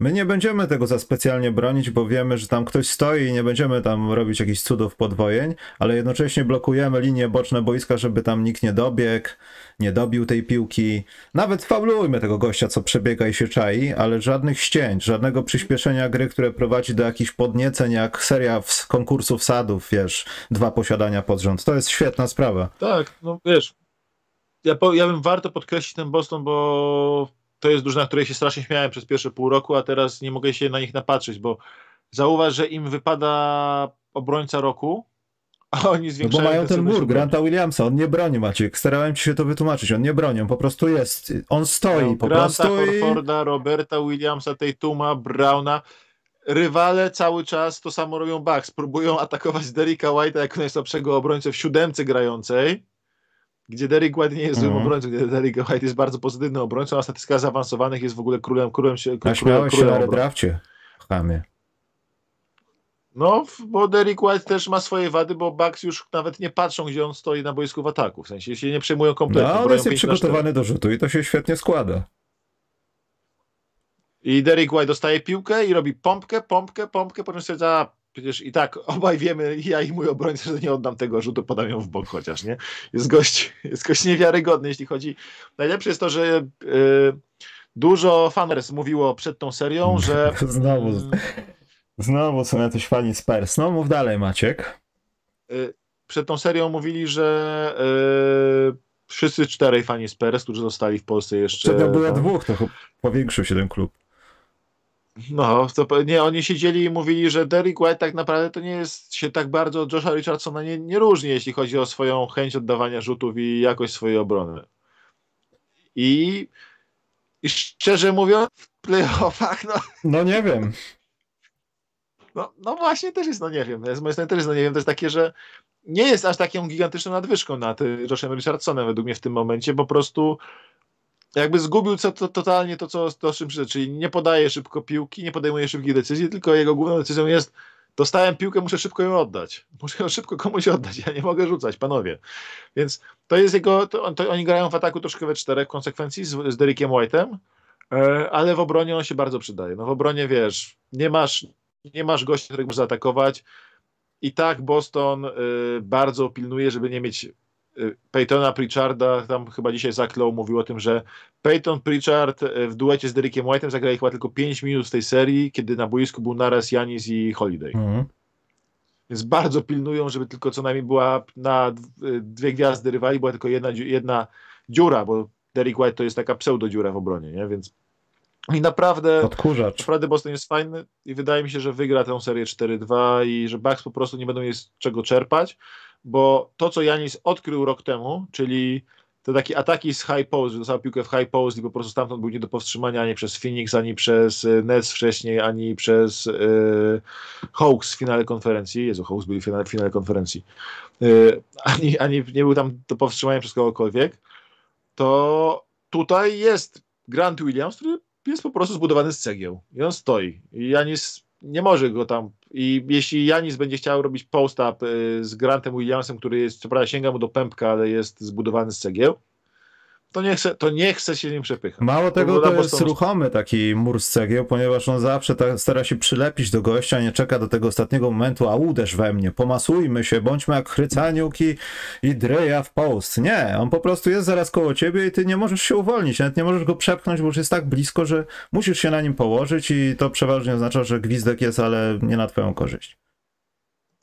S1: My nie będziemy tego za specjalnie bronić, bo wiemy, że tam ktoś stoi i nie będziemy tam robić jakichś cudów podwojeń, ale jednocześnie blokujemy linie boczne boiska, żeby tam nikt nie dobiegł, nie dobił tej piłki. Nawet faulujmy tego gościa, co przebiega i się czai, ale żadnych ścięć, żadnego przyspieszenia gry, które prowadzi do jakichś podnieceń, jak seria konkursów sadów, wiesz, dwa posiadania pod rząd. To jest świetna sprawa.
S2: Tak, no wiesz, ja, po, ja bym warto podkreślić ten Boston, bo to jest drużyna, której się strasznie śmiałem przez pierwsze pół roku, a teraz nie mogę się na nich napatrzeć, bo zauważ, że im wypada obrońca roku, a oni zwiększają...
S1: No bo mają ten mur, Granta Williamsa, on nie broni, Maciek. Starałem ci się to wytłumaczyć, on nie broni, on po prostu jest, on stoi no, po
S2: Granta,
S1: prostu
S2: Horforda, Roberta Williamsa, Tatuma, Browna, rywale cały czas to samo robią Bucks, próbują atakować Derricka White'a jako najsłabszego obrońcę w siódemce grającej, gdzie Derek White nie jest złym mm. obrońcą, gdzie Derek White jest bardzo pozytywnym obrońcą, a statystyka zaawansowanych jest w ogóle królem, królem się.
S1: Królem, królem, się na drafcie, chamie.
S2: No, bo Derek White też ma swoje wady, bo Bucks już nawet nie patrzą, gdzie on stoi na boisku w ataku. W sensie się nie przejmują kompletnie.
S1: No, on jest przygotowany do rzutu i to się świetnie składa.
S2: I Derek White dostaje piłkę i robi pompkę, pompkę, pompkę, potem stwierdza, przecież i tak obaj wiemy, ja i mój obrońca, że nie oddam tego rzutu, podam ją w bok chociaż, nie? Jest gość, jest gość niewiarygodny, jeśli chodzi. Najlepsze jest to, że yy, dużo faners mówiło przed tą serią, że...
S1: Znowu, mm, znowu są jacyś fani Spurs. No mów dalej, Maciek.
S2: Yy, przed tą serią mówili, że yy, wszyscy czterej fani Spurs, którzy zostali w Polsce jeszcze...
S1: To było dwóch, to powiększył się ten klub.
S2: No, to nie, oni siedzieli i mówili, że Derek White tak naprawdę to nie jest się tak bardzo od Josha Richardsona nie, nie różni, jeśli chodzi o swoją chęć oddawania rzutów i jakość swojej obrony. I, i szczerze mówiąc, w playoffach, no...
S1: No nie wiem.
S2: No, no właśnie, też jest, no nie wiem. Z mojej strony też jest, no nie wiem, to jest takie, że nie jest aż taką gigantyczną nadwyżką nad Joshem Richardsonem według mnie w tym momencie, po prostu jakby zgubił co, to, totalnie to, co, to, czym przyszedł, czyli nie podaje szybko piłki, nie podejmuje szybkich decyzji, tylko jego główną decyzją jest dostałem piłkę, muszę szybko ją oddać. Muszę ją szybko komuś oddać, ja nie mogę rzucać, panowie. Więc to jest jego, to, to oni grają w ataku troszkę we czterech konsekwencji z, z Derekiem White'em, e, ale w obronie on się bardzo przydaje. No w obronie, wiesz, nie masz, nie masz gościa, którego możesz zaatakować i tak Boston y, bardzo pilnuje, żeby nie mieć Peytona Pritcharda, tam chyba dzisiaj Zach Lowe mówił o tym, że Peyton Pritchard y, w duecie z Derekiem White'em zagrali chyba tylko 5 minut w tej serii, kiedy na boisku był naraz Janis i Holiday. Mhm. Więc bardzo pilnują, żeby tylko co najmniej była na y, dwie gwiazdy rywali, była tylko jedna, jedna dziura, bo Derek White to jest taka pseudo dziura w obronie, nie? więc i naprawdę,
S1: Odkurzacz.
S2: naprawdę Boston jest fajny i wydaje mi się, że wygra tę serię 4-2 i że Bucks po prostu nie będą mieć z czego czerpać bo to, co Janis odkrył rok temu, czyli te takie ataki z high post, że dostał piłkę w high post i po prostu stamtąd był nie do powstrzymania ani przez Phoenix, ani przez e, Nets wcześniej, ani przez yy, Hawks w finale konferencji. Jezu, Hawks byli w finale, finale konferencji. Yy, ani, ani nie był tam do powstrzymania przez kogokolwiek. To tutaj jest Grant Williams, który jest po prostu zbudowany z cegieł. I on stoi. I Janis nie może go tam. I jeśli Janis będzie chciał robić post-up y, z Grantem Williamsem, który jest, co prawda sięga mu do pępka, ale jest zbudowany z cegieł, to nie chce, to nie chce się nim przepychać.
S1: Mało tego, to jest ruchomy taki mur z cegieł, ponieważ on zawsze tak stara się przylepić do gościa, nie czeka do tego ostatniego momentu, a uderz we mnie, pomasujmy się, bądźmy jak Chrycaniuk i, i Dreja w post. Nie, on po prostu jest zaraz koło ciebie i ty nie możesz się uwolnić, nawet nie możesz go przepchnąć, bo już jest tak blisko, że musisz się na nim położyć i to przeważnie oznacza, że gwizdek jest, ale nie na twoją korzyść.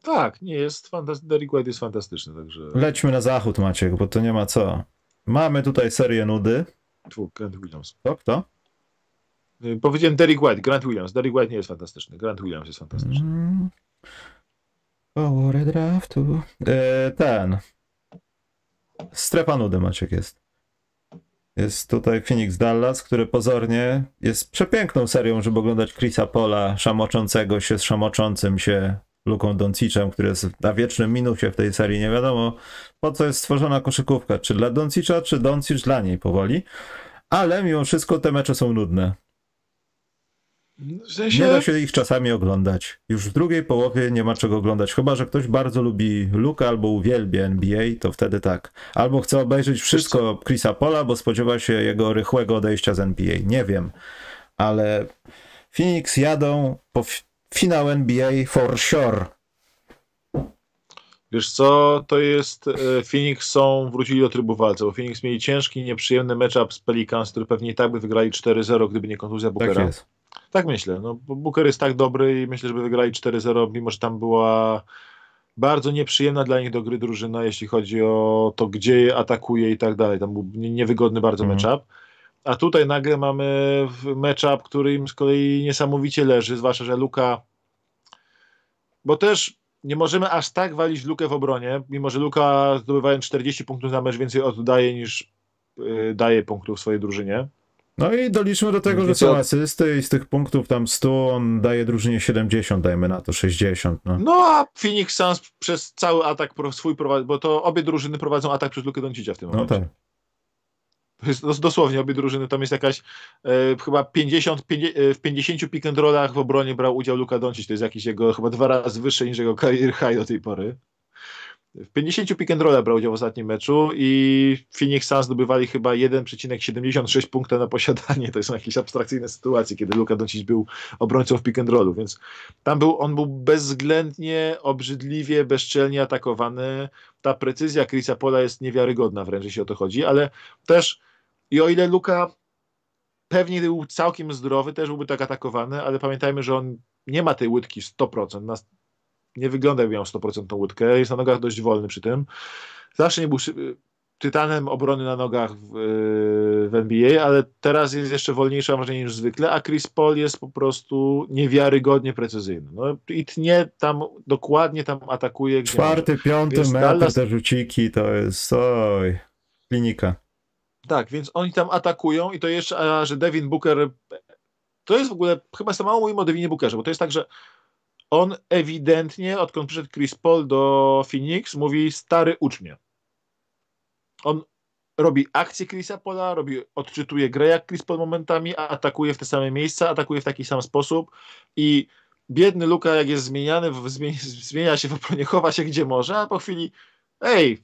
S2: Tak, nie jest fantastyczny. Derek White jest fantastyczny, także...
S1: Lećmy na zachód, Maciek, bo to nie ma co. Mamy tutaj serię nudy.
S2: Tu, Grant Williams.
S1: To kto?
S2: Y, powiedziałem Derek White, Grant Williams. Derek White nie jest fantastyczny. Grant Williams jest fantastyczny. Mm.
S1: Power draftu. E, ten. Strefa nudy Maciek jest. Jest tutaj Phoenix Dallas, który pozornie jest przepiękną serią, żeby oglądać Chrisa Pola szamoczącego się z szamoczącym się Luką Doncicem, który jest na wiecznym minusie w tej serii. Nie wiadomo, po co jest stworzona koszykówka. Czy dla Doncicza, czy Doncic dla niej powoli. Ale mimo wszystko te mecze są nudne. W sensie... Nie da się ich czasami oglądać. Już w drugiej połowie nie ma czego oglądać. Chyba, że ktoś bardzo lubi Luka albo uwielbia NBA, to wtedy tak. Albo chce obejrzeć wszystko Chrisa Pola, bo spodziewa się jego rychłego odejścia z NBA. Nie wiem. Ale Phoenix jadą po finał NBA for sure.
S2: Wiesz co, to jest, e, Phoenix są, wrócili do trybu walce, bo Phoenix mieli ciężki, nieprzyjemny matchup z Pelicans, który pewnie i tak by wygrali 4-0, gdyby nie kontuzja Bookera. Tak jest. Tak myślę, no, bo Booker jest tak dobry i myślę, że by wygrali 4-0, mimo że tam była bardzo nieprzyjemna dla nich do gry drużyna, jeśli chodzi o to, gdzie je atakuje i tak dalej. Tam był niewygodny bardzo mm. matchup. A tutaj nagle mamy matchup, który im z kolei niesamowicie leży, zwłaszcza, że Luka. Bo też nie możemy aż tak walić Lukę w obronie, mimo że Luka zdobywając 40 punktów na mecz więcej oddaje niż yy, daje punktów swojej drużynie.
S1: No i doliczmy do tego, że są asysty i z tych punktów tam 100 on daje drużynie 70, dajmy na to 60. No,
S2: no a Phoenix Suns przez cały atak swój prowadzi, bo to obie drużyny prowadzą atak przez Lukę Doncicia w tym no momencie. No tak. Dosłownie obie drużyny, tam jest jakaś e, chyba 50, 50, e, w 50 pick and rollach w obronie brał udział Luka Doncic, to jest jakiś jego chyba dwa razy wyższy niż jego career high do tej pory. W 50 pick and rolla brał udział w ostatnim meczu i Phoenix Suns zdobywali chyba 1,76 punkta na posiadanie. To są jakieś abstrakcyjne sytuacje, kiedy Luka Doncic był obrońcą w pick and rollu, więc tam był, on był bezwzględnie, obrzydliwie, bezczelnie atakowany. Ta precyzja Chrisa Pola jest niewiarygodna wręcz, jeśli o to chodzi, ale też i o ile Luka pewnie był całkiem zdrowy, też byłby tak atakowany, ale pamiętajmy, że on nie ma tej łydki 100%. Na, nie wygląda jakby miał 100% tą łódkę, jest na nogach dość wolny przy tym. Zawsze nie był tytanem obrony na nogach w, w, NBA, ale teraz jest jeszcze wolniejszy, mam wrażenie, niż zwykle, a Chris Paul jest po prostu niewiarygodnie precyzyjny. No i tnie tam, dokładnie tam atakuje.
S1: Czwarty, piąty metr, Dallas... te rzuciki, to jest, oj, klinika.
S2: Tak, więc oni tam atakują i to jeszcze, że Devin Booker, to jest w ogóle, chyba za mało mówimy o Devinie Bookerze, bo to jest tak, że on ewidentnie, odkąd przyszedł Chris Paul do Phoenix, mówi stary ucz mnie. On robi akcję Chrisa Paula, robi, odczytuje grę jak Chris Paul momentami, atakuje w te same miejsca, atakuje w taki sam sposób i biedny Luka jak jest zmieniany, zmienia, zmienia się w obronie, chowa się gdzie może, a po chwili ej,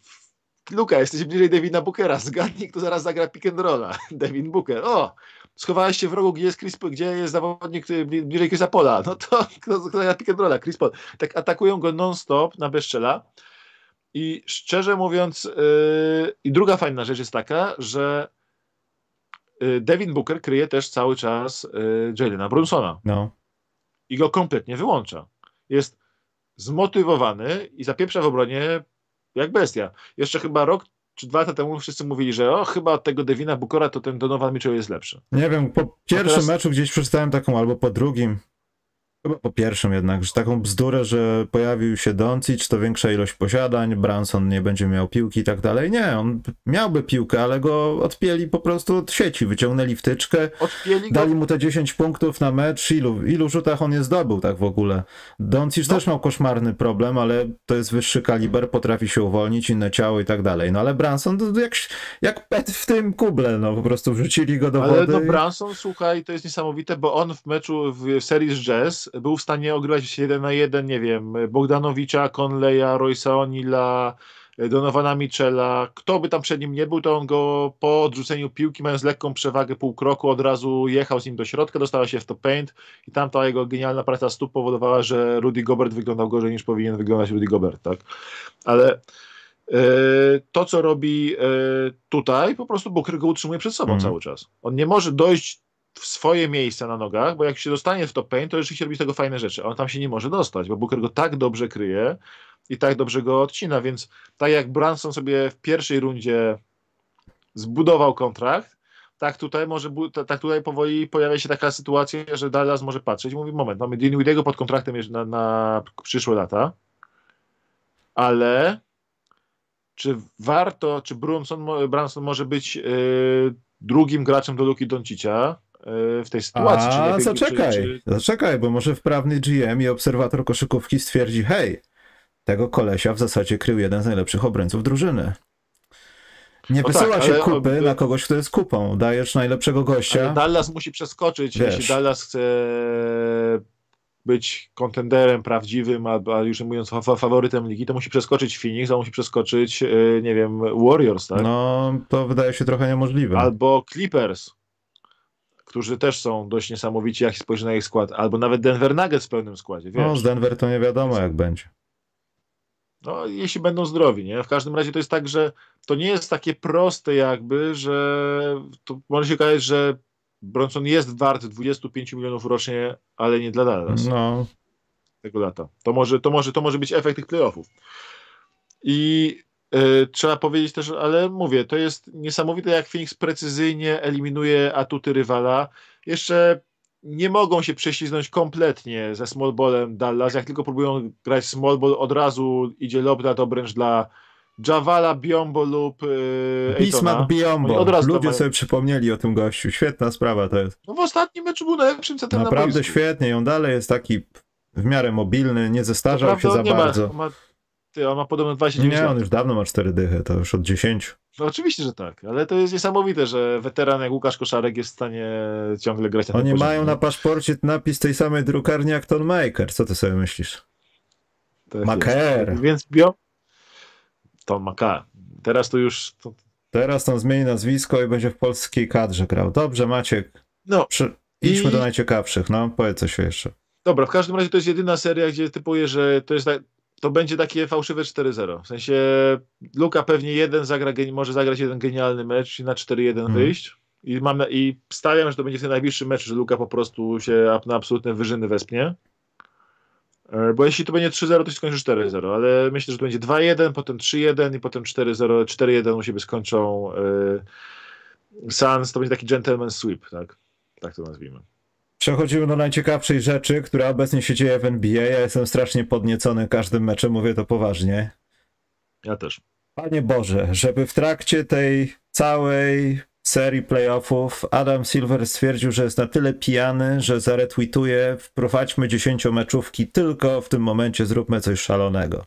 S2: Luka, jesteś bliżej Devina Bookera, zgadnij, kto zaraz zagra pick and rolla. Devin Booker, o, schowałeś się w rogu, gdzie jest, Chris, gdzie jest zawodnik bliżej Chrisa Pola. No to kto, kto gra pick and rolla? Chris Paul. Tak atakują go non-stop na bezczela. I szczerze mówiąc, yy, i druga fajna rzecz jest taka, że yy, Devin Booker kryje też cały czas yy, Jalena Brunsona. No. I go kompletnie wyłącza. Jest zmotywowany i zapieprza w obronie jak bestia. Jeszcze chyba rok czy dwa lata temu wszyscy mówili, że o, chyba od tego Devina Bukora to ten Donovan Mitchell jest lepszy.
S1: Nie wiem, po pierwszym teraz... meczu gdzieś przeczytałem taką, albo po drugim, Chyba po pierwszym jednak, że taką bzdurę, że pojawił się Doncic, to większa ilość posiadań, Branson nie będzie miał piłki i tak dalej. Nie, on miałby piłkę, ale go odpięli po prostu od sieci, wyciągnęli wtyczkę, odpięli go... dali mu te 10 punktów na mecz, ilu, ilu rzutach on je zdobył tak w ogóle. Doncic no. też miał koszmarny problem, ale to jest wyższy kaliber, potrafi się uwolnić, inne ciało i tak dalej. No ale Branson to jak, jak pet w tym kuble, no po prostu wrzucili go do
S2: ale
S1: wody.
S2: Ale no Branson, słuchaj, to jest niesamowite, bo on w meczu w serii z Jazz był w stanie ogrywać jeden na jeden, nie wiem, Bogdanowicza, Conleya, Roysa O'Neilla, Donowana Michela, kto by tam przed nim nie był, to on go po odrzuceniu piłki, mając lekką przewagę pół kroku, od razu jechał z nim do środka, dostała się w to paint i tam ta jego genialna praca stóp powodowała, że Rudy Gobert wyglądał gorzej niż powinien wyglądać Rudy Gobert, tak? Ale e, to, co robi e, tutaj, po prostu Booker go utrzymuje przed sobą mm. cały czas. On nie może dojść w swoje miejsce na nogach, bo jak się dostanie w top paint, to rzeczywiście robi z tego fajne rzeczy. On tam się nie może dostać, bo Booker go tak dobrze kryje i tak dobrze go odcina, więc tak jak Branson sobie w pierwszej rundzie zbudował kontrakt, tak tutaj może, tak tutaj powoli pojawia się taka sytuacja, że Dallas może patrzeć i mówi, moment, mamy Dinwidiego pod kontraktem na, na przyszłe lata, ale czy warto, czy Brunson, Branson może być yy, drugim graczem do Luki Doncicia, w tej sytuacji.
S1: A, lepiej, zaczekaj, czy, czy... zaczekaj, bo może wprawny GM i obserwator koszykówki stwierdzi, hej, tego kolesia w zasadzie krył jeden z najlepszych obrońców drużyny. Nie no wysyła tak, się kupy na kogoś, kto jest kupą. Dajesz najlepszego gościa.
S2: Ale Dallas musi przeskoczyć. Wiesz. Jeśli Dallas chce być kontenderem prawdziwym, a, już mówiąc faworytem ligi, to musi przeskoczyć Phoenix, a musi przeskoczyć, e, nie wiem, Warriors, tak?
S1: No, to wydaje się trochę niemożliwe.
S2: Albo Clippers którzy też są dość niesamowici, jak spojrzy na ich skład, albo nawet Denver Nuggets w pełnym składzie. Wiesz?
S1: No, z Denver to nie wiadomo, jak będzie.
S2: No, jeśli będą zdrowi, nie? W każdym razie to jest tak, że to nie jest takie proste jakby, że to może się okazać, że Bronson jest wart 25 milionów rocznie, ale nie dla Dallas. No. Tego lata. To może, to może, to może być efekt tych playoffów. I trzeba powiedzieć też, ale mówię, to jest niesamowite, jak Phoenix precyzyjnie eliminuje atuty rywala. Jeszcze nie mogą się prześliznąć kompletnie ze small ballem Dallas. Jak tylko próbują grać small ball, od razu idzie lob na obręcz dla Javala Biombo lub yy,
S1: Bismarck Biombo. Od razu Ludzie sobie przypomnieli o tym gościu. Świetna sprawa to jest.
S2: No w ostatnim meczu był najlepszym centrum
S1: Naprawdę
S2: na
S1: świetnie. On dalej jest taki w miarę mobilny, nie zestarzał się za bardzo.
S2: Ma, ty, on ma podobno 29
S1: Nie, on już dawno ma 4 dychy, to już od 10.
S2: No oczywiście, że tak, ale to jest niesamowite, że weteran jak Łukasz Koszarek jest w stanie ciągle grać na
S1: Oni tym mają na paszporcie napis tej samej drukarni jak Ton Maker. Co ty sobie myślisz? Tak Maker.
S2: Więc bio... Ton Maker. Teraz to już... To...
S1: Teraz on zmieni nazwisko i będzie w polskiej kadrze grał. Dobrze, Maciek. No. Przy... Idźmy I... do najciekawszych, no. Powiedz coś jeszcze.
S2: Dobra, w każdym razie to jest jedyna seria, gdzie typuję, że to jest tak, to będzie takie fałszywe 4-0. W sensie Luka pewnie jeden zagra, może zagrać jeden genialny mecz i na 4-1 hmm. wyjść. I, mam, I stawiam, że to będzie ten najbliższy mecz, że Luka po prostu się na absolutne wyżyny wespnie. E, bo jeśli to będzie 3-0, to się skończy 4-0, ale myślę, że to będzie 2-1, potem 3-1 i potem 4-0, 4-1 u siebie skończą yy, Suns. To będzie taki gentleman sweep, tak? Tak to nazwijmy.
S1: Przechodzimy do najciekawszej rzeczy, która obecnie się dzieje w NBA. Ja jestem strasznie podniecony każdym meczem, mówię to poważnie.
S2: Ja też.
S1: Panie Boże, żeby w trakcie tej całej serii playoffów Adam Silver stwierdził, że jest na tyle pijany, że zaretweetuje wprowadźmy dziesięciomeczówki, tylko w tym momencie zróbmy coś szalonego.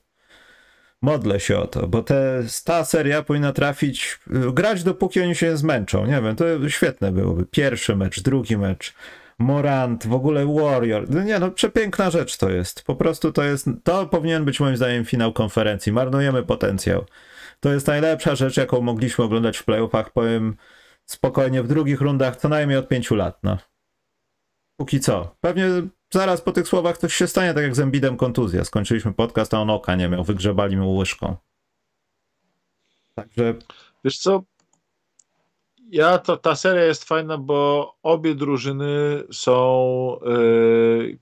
S1: Modlę się o to, bo te, ta seria powinna trafić, grać dopóki oni się zmęczą. Nie wiem, to świetne byłoby. Pierwszy mecz, drugi mecz Morant, w ogóle Warrior. No nie no, przepiękna rzecz to jest. Po prostu to jest, to powinien być moim zdaniem finał konferencji. Marnujemy potencjał. To jest najlepsza rzecz, jaką mogliśmy oglądać w playoffach, powiem spokojnie, w drugich rundach co najmniej od pięciu lat, no. Póki co. Pewnie zaraz po tych słowach coś się stanie, tak jak z Embidem kontuzja. Skończyliśmy podcast, a on oka nie miał, wygrzebali mu łyżką. Także...
S2: Wiesz co, ja to, ta seria jest fajna, bo obie drużyny są yy,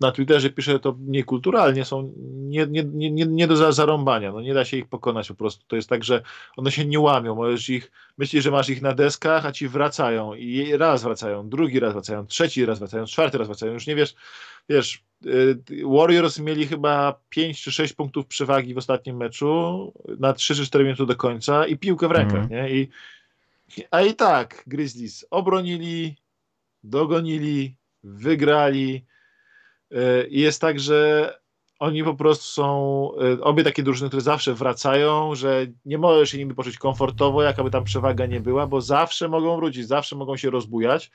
S2: na Twitterze piszę to niekulturalnie, są nie, nie, nie, nie do zarąbania, no nie da się ich pokonać po prostu. To jest tak, że one się nie łamią, możesz ich, myślisz, że masz ich na deskach, a ci wracają i raz wracają, drugi raz wracają, trzeci raz wracają, czwarty raz wracają, już nie wiesz, wiesz, yy, Warriors mieli chyba 5 czy 6 punktów przewagi w ostatnim meczu na 3 czy 4 minuty do końca i piłkę w rękach, mm. nie? I a i tak Grizzlies obronili, dogonili, wygrali. E, jest tak, że oni po prostu są e, obie takie drużyny, które zawsze wracają, że nie możesz się nimi poczuć komfortowo, jakaby tam przewaga nie była, bo zawsze mogą wrócić, zawsze mogą się rozbujać.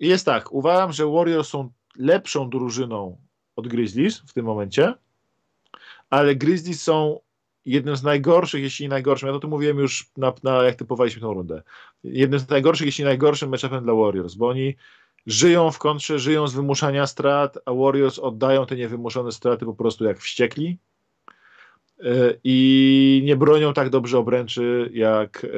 S2: I jest tak, uważam, że Warriors są lepszą drużyną od Grizzlies w tym momencie, ale Grizzlies są jednym z najgorszych, jeśli nie najgorszym, ja to tu mówiłem już, na, na, jak typowaliśmy tą rundę, jednym z najgorszych, jeśli najgorszym matchupem dla Warriors, bo oni żyją w kontrze, żyją z wymuszania strat, a Warriors oddają te niewymuszone straty po prostu jak wściekli e, i nie bronią tak dobrze obręczy jak e,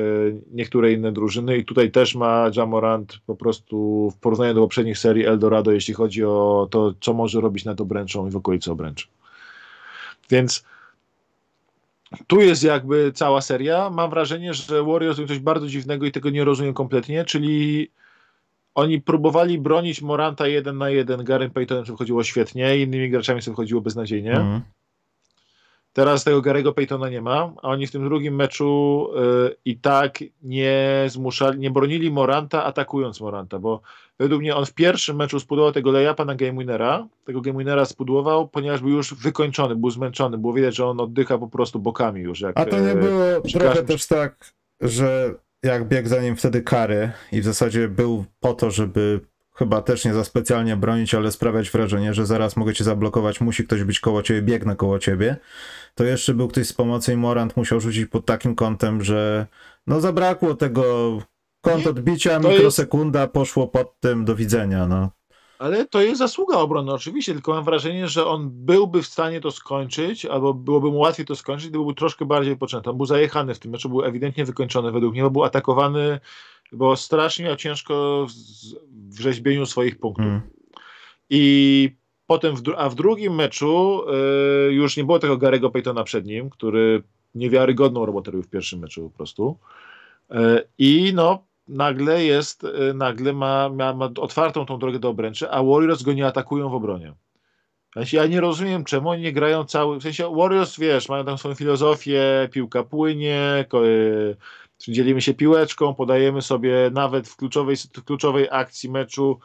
S2: niektóre inne drużyny i tutaj też ma Jamorant po prostu w porównaniu do poprzednich serii Eldorado, jeśli chodzi o to, co może robić nad obręczą i w okolicy obręczy. Więc tu jest jakby cała seria. Mam wrażenie, że Warriors robią coś bardzo dziwnego i tego nie rozumiem kompletnie, czyli oni próbowali bronić Moranta jeden na jeden, Gary Paytonem wychodziło świetnie, innymi graczami sobie wychodziło beznadziejnie. Mm. Teraz tego Garego Paytona nie ma, a oni w tym drugim meczu y, i tak nie zmuszali, nie bronili Moranta atakując Moranta, bo według mnie on w pierwszym meczu spudłował tego layupa na game winnera, tego game winnera spudłował, ponieważ był już wykończony, był zmęczony, było widać, że on oddycha po prostu bokami już. Jak,
S1: a to nie e, było trochę każdym... też tak, że jak biegł za nim wtedy kary i w zasadzie był po to, żeby chyba też nie za specjalnie bronić, ale sprawiać wrażenie, że zaraz mogę cię zablokować, musi ktoś być koło ciebie, biegnę koło ciebie, to jeszcze był ktoś z pomocy i Morant musiał rzucić pod takim kątem, że no zabrakło tego kąt odbicia, to mikrosekunda jest... poszło pod tym, do widzenia, no.
S2: Ale to jest zasługa obrony, oczywiście, tylko mam wrażenie, że on byłby w stanie to skończyć, albo byłoby mu łatwiej to skończyć, gdyby był troszkę bardziej wypoczęty. On był zajechany w tym meczu, był ewidentnie wykończony według mnie, był atakowany, bo strasznie miał ciężko w rzeźbieniu swoich punktów. Mm. I potem, w, a w drugim meczu y, już nie było tego Garego Paytona przed nim, który niewiarygodną robotę robił w pierwszym meczu po prostu. Y, I no, nagle jest, y, nagle ma, ma, ma, otwartą tą drogę do obręczy, a Warriors go nie atakują w obronie. ja nie rozumiem, czemu oni nie grają cały. W sensie Warriors, wiesz, mają tam swoją filozofię, piłka płynie, dzielimy się piłeczką, podajemy sobie nawet w kluczowej, w kluczowej akcji meczu.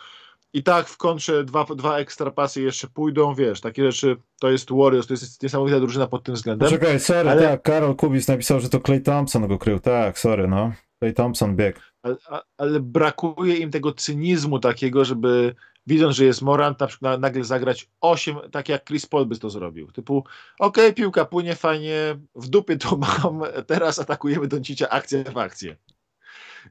S2: I tak w kontrze dwa, dwa ekstra pasy jeszcze pójdą, wiesz, takie rzeczy, to jest Warriors, to jest niesamowita drużyna pod tym względem.
S1: Czekaj, sorry, ale... tak, Karol Kubis napisał, że to Clay Thompson go krył, tak, sorry, no. Clay Thompson bieg.
S2: Ale, ale, brakuje im tego cynizmu takiego, żeby widząc, że jest Morant, na przykład nagle zagrać 8, tak jak Chris Paul by to zrobił. Typu, okej, okay, piłka płynie fajnie, w dupie to mam, teraz atakujemy Doncicia akcję w akcję.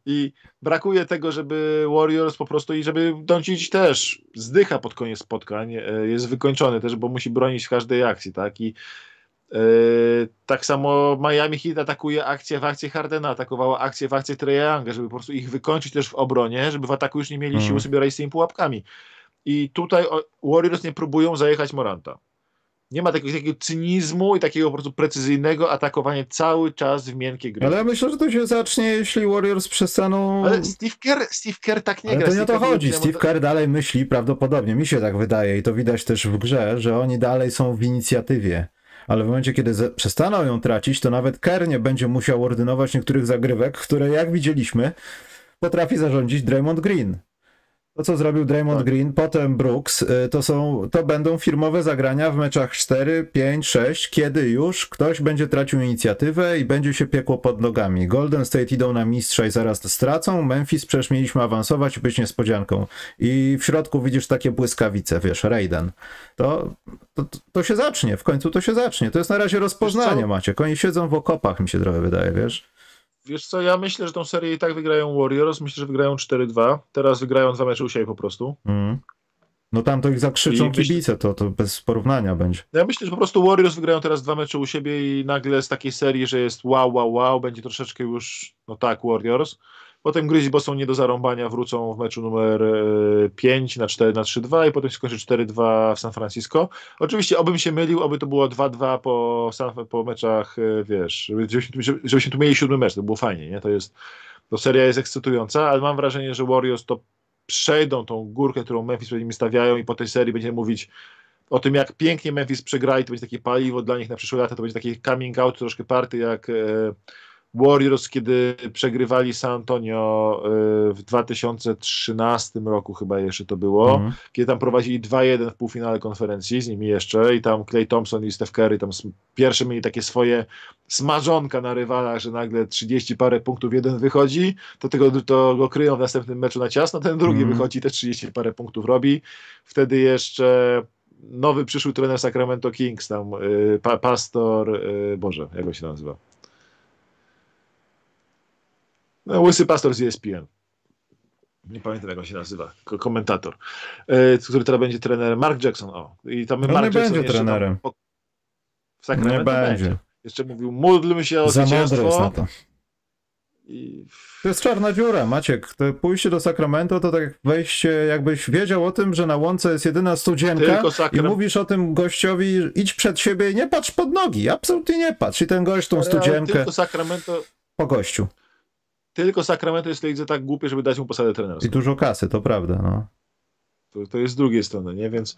S2: I brakuje tego, żeby Warriors po prostu i żeby Doncic też zdycha pod koniec spotkań, e, jest wykończony też, bo musi bronić w każdej akcji, tak? I tak samo Miami Heat atakuje akcję w akcję Hardena, atakowała akcję w akcję Trae Younga, żeby po prostu ich wykończyć też w obronie, żeby w ataku już nie mieli mm. siły sobie radzić z tymi pułapkami. I tutaj Warriors nie próbują zajechać Moranta. Nie ma takiego, takiego cynizmu i takiego po prostu precyzyjnego atakowania cały czas w miękkie gry.
S1: Ale ja myślę, że to się zacznie, jeśli Warriors przestaną...
S2: Ale Steve Kerr, Steve Kerr tak nie
S1: Ale
S2: gra.
S1: to nie o to chodzi. Steve Kerr dalej myśli prawdopodobnie, mi się tak wydaje i to widać też w grze, że oni dalej są w inicjatywie ale w momencie, kiedy przestaną ją tracić, to nawet Kerr nie będzie musiał ordynować niektórych zagrywek, które jak widzieliśmy, potrafi zarządzić Draymond Green. To, co zrobił Draymond tak. Green, potem Brooks, y, to, są, to będą firmowe zagrania w meczach 4, 5, 6, kiedy już ktoś będzie tracił inicjatywę i będzie się piekło pod nogami. Golden State idą na mistrza i zaraz stracą. Memphis przecież mieliśmy awansować i być niespodzianką. I w środku widzisz takie błyskawice, wiesz, Raiden. To, to, to się zacznie, w końcu to się zacznie. To jest na razie rozpoznanie, macie. Oni siedzą w okopach, mi się trochę wydaje, wiesz.
S2: Wiesz co, ja myślę, że tą serię i tak wygrają Warriors. Myślę, że wygrają 4-2. Teraz wygrają dwa mecze u siebie po prostu. Mm.
S1: No tam to ich zakrzyczą I kibice, to, to bez porównania będzie.
S2: Ja myślę, że po prostu Warriors wygrają teraz dwa mecze u siebie i nagle z takiej serii, że jest wow, wow, wow, będzie troszeczkę już, no tak, Warriors. Potem Grizzlies, bo są nie do zarąbania, wrócą w meczu numer 5 e, na 4 na 3-2 i potem się skończy 4-2 w San Francisco. Oczywiście, obym się mylił, oby to było 2-2 po, po meczach, e, wiesz, żebyśmy, żebyśmy tu mieli siódmy mecz, to było fajnie, nie? To jest, to seria jest ekscytująca, ale mam wrażenie, że Warriors to przejdą tą górkę, którą Memphis przed nimi stawiają i po tej serii będziemy mówić o tym, jak pięknie Memphis przegrali, to będzie takie paliwo dla nich na przyszłe lata, to będzie taki coming out troszkę party, jak e, Warriors, kiedy przegrywali San Antonio y, w 2013 roku chyba jeszcze to było, mm. kiedy tam prowadzili 2-1 w półfinale konferencji z nimi jeszcze i tam Clay Thompson i Steph Curry tam pierwsze mieli takie swoje smażonka na rywalach, że nagle 30 parę punktów jeden wychodzi, to tego to go kryją w następnym meczu na ciasno, ten drugi mm. wychodzi te 30 parę punktów robi. Wtedy jeszcze nowy przyszły trener Sacramento Kings, tam y, pa, pastor, y, Boże, jak go się nazywa? No, łysy pastor z ESPN. Nie pamiętam, jak on się nazywa. Komentator. E, który teraz będzie trenerem. Mark Jackson. O.
S1: I tam Mark nie Jackson będzie trenerem. Tam,
S2: w Sacramento nie będzie. będzie. Jeszcze mówił, módlmy się o Za zwycięstwo. Jest na to.
S1: I... To jest czarna dziura, Maciek. To pójście do Sacramento to tak jak wejście, jakbyś wiedział o tym, że na łące jest jedyna studzienka i mówisz o tym gościowi, idź przed siebie i nie patrz pod nogi. Absolutnie nie patrz. I ten gość tą studzienkę... Po gościu.
S2: Tylko Sacramento jest lidze tak głupie, żeby dać mu posadę trenerską.
S1: I dużo kasy, to prawda. No.
S2: To, to jest z drugiej strony, nie? Więc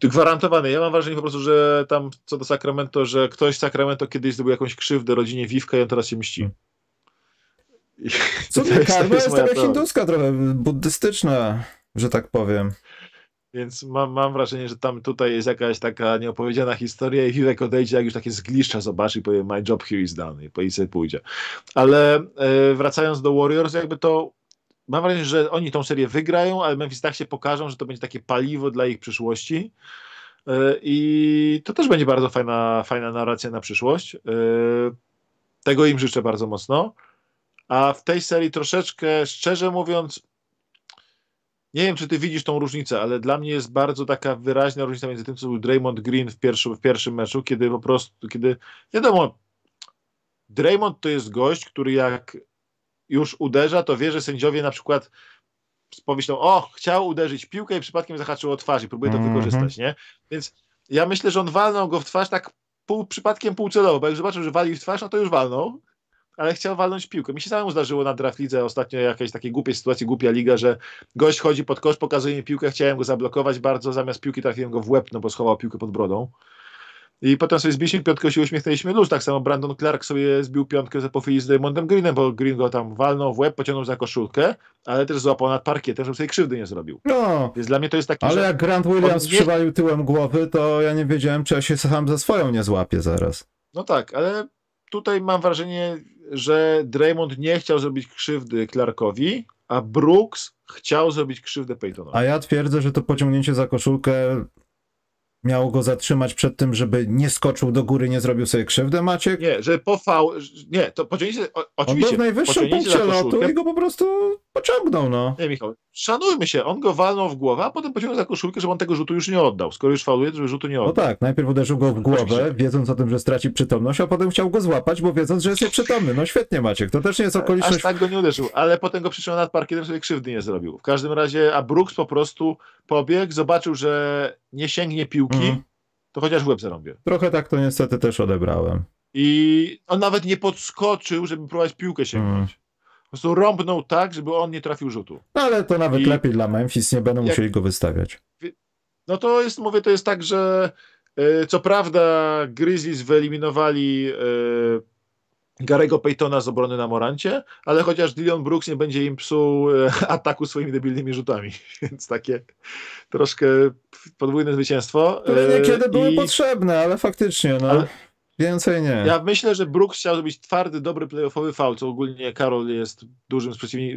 S2: gwarantowane. Ja mam wrażenie po prostu, że tam co do Sacramento, że ktoś z Sacramento kiedyś zrobił jakąś krzywdę rodzinie Wiwka i on teraz się mści. Hmm.
S1: Co to jest, karma jest, jest taka hinduska trochę, buddystyczna, że tak powiem.
S2: Więc mam, mam wrażenie, że tam tutaj jest jakaś taka nieopowiedziana historia i Hirek odejdzie, jak już takie zgliszcza zobaczy i powie my job here is done i sobie pójdzie. Ale e, wracając do Warriors, jakby to mam wrażenie, że oni tą serię wygrają, ale Memphis tak się pokażą, że to będzie takie paliwo dla ich przyszłości. E, I to też będzie bardzo fajna, fajna narracja na przyszłość. E, tego im życzę bardzo mocno. A w tej serii troszeczkę, szczerze mówiąc, nie wiem, czy ty widzisz tą różnicę, ale dla mnie jest bardzo taka wyraźna różnica między tym, co był Draymond Green w pierwszym, w pierwszym meczu, kiedy po prostu, kiedy, wiadomo, Draymond to jest gość, który jak już uderza, to wie, że sędziowie na przykład pomyślą, o, chciał uderzyć piłkę i przypadkiem zahaczył o twarz i próbuje to mm -hmm. wykorzystać, nie? Więc ja myślę, że on walnął go w twarz tak pół, przypadkiem półcelowo, bo jak zobaczył, że wali w twarz, no to już walnął. Ale chciał walnąć piłkę. Mi się samemu zdarzyło na draft lidze ostatnio jakaś takiej głupiej sytuacji, głupia liga, że gość chodzi pod kosz, pokazuje mi piłkę, chciałem go zablokować bardzo, zamiast piłki trafiłem go w łeb, no bo schował piłkę pod brodą. I potem sobie zbiliśmy piątkę, się uśmiechnęliśmy luz. Tak samo Brandon Clark sobie zbił piątkę za pofili z Raymondem Greenem, bo Green go tam walnął w łeb, pociągnął za koszulkę, ale też złapał nad parkietem, żeby sobie krzywdy nie zrobił.
S1: No,
S2: Więc dla mnie to jest taki,
S1: ale
S2: że
S1: jak Grant Williams
S2: nie-
S1: przywalił tyłem głowy, to ja nie wiedziałem, czy ja się sam ze swoją nie złapię zaraz.
S2: No tak, ale tutaj mam wrażenie, że Draymond nie chciał zrobić krzywdy Clarkowi, a Brooks chciał zrobić krzywdę Peytonowi.
S1: A ja twierdzę, że to pociągnięcie za koszulkę miało go zatrzymać przed tym, żeby nie skoczył do góry, nie zrobił sobie krzywdy, Maciek?
S2: Nie, że po fał... Nie, to pociągnięcie... o-
S1: On był
S2: Oczywiście,
S1: w najwyższym punkcie lotu i go po prostu pociągnął, no.
S2: Nie, Michał, szanujmy się, on go walnął w głowę, a potem pociągnął za koszulkę, żeby on tego rzutu już nie oddał. Skoro już fauluje, to rzutu nie
S1: No
S2: oddał.
S1: tak, najpierw uderzył go w głowę, wiedząc o tym, że straci przytomność, a potem chciał go złapać, bo wiedząc, że jest nieprzytomny. No świetnie, Maciek, to też nie jest
S2: Aż
S1: okoliczność...
S2: tak go nie uderzył, ale potem go przytrzymał nad parkietem, sobie krzywdy nie zrobił. W każdym razie, a Brooks po prostu pobiegł, zobaczył, że nie sięgnie piłki,
S1: Mhm.
S2: to chociaż w łeb zarąbie.
S1: Trochę tak to niestety też odebrałem.
S2: I on nawet nie podskoczył, żeby próbować piłkę sięgnąć.
S1: Mm.
S2: Prostu rąbnął tak, żeby on nie trafił rzutu.
S1: No ale to nawet
S2: I-
S1: lepiej dla Memphis, nie będą
S2: Jak-
S1: musieli go wystawiać.
S2: No to jest, mówię, to jest tak, że e, co prawda Grizzlies wyeliminowali e, Garego Paytona z obrony na Morancie, ale chociaż Dillon Brooks nie będzie im psuł e, ataku swoimi debilnymi rzutami. Więc takie troszkę podwójne zwycięstwo.
S1: Które niekiedy były
S2: i
S1: potrzebne, ale faktycznie, no.
S2: Ale-
S1: Więcej nie.
S2: Ja myślę, że Brooks chciał zrobić twardy, dobry playoffowy faul, co ogólnie Karol jest dużym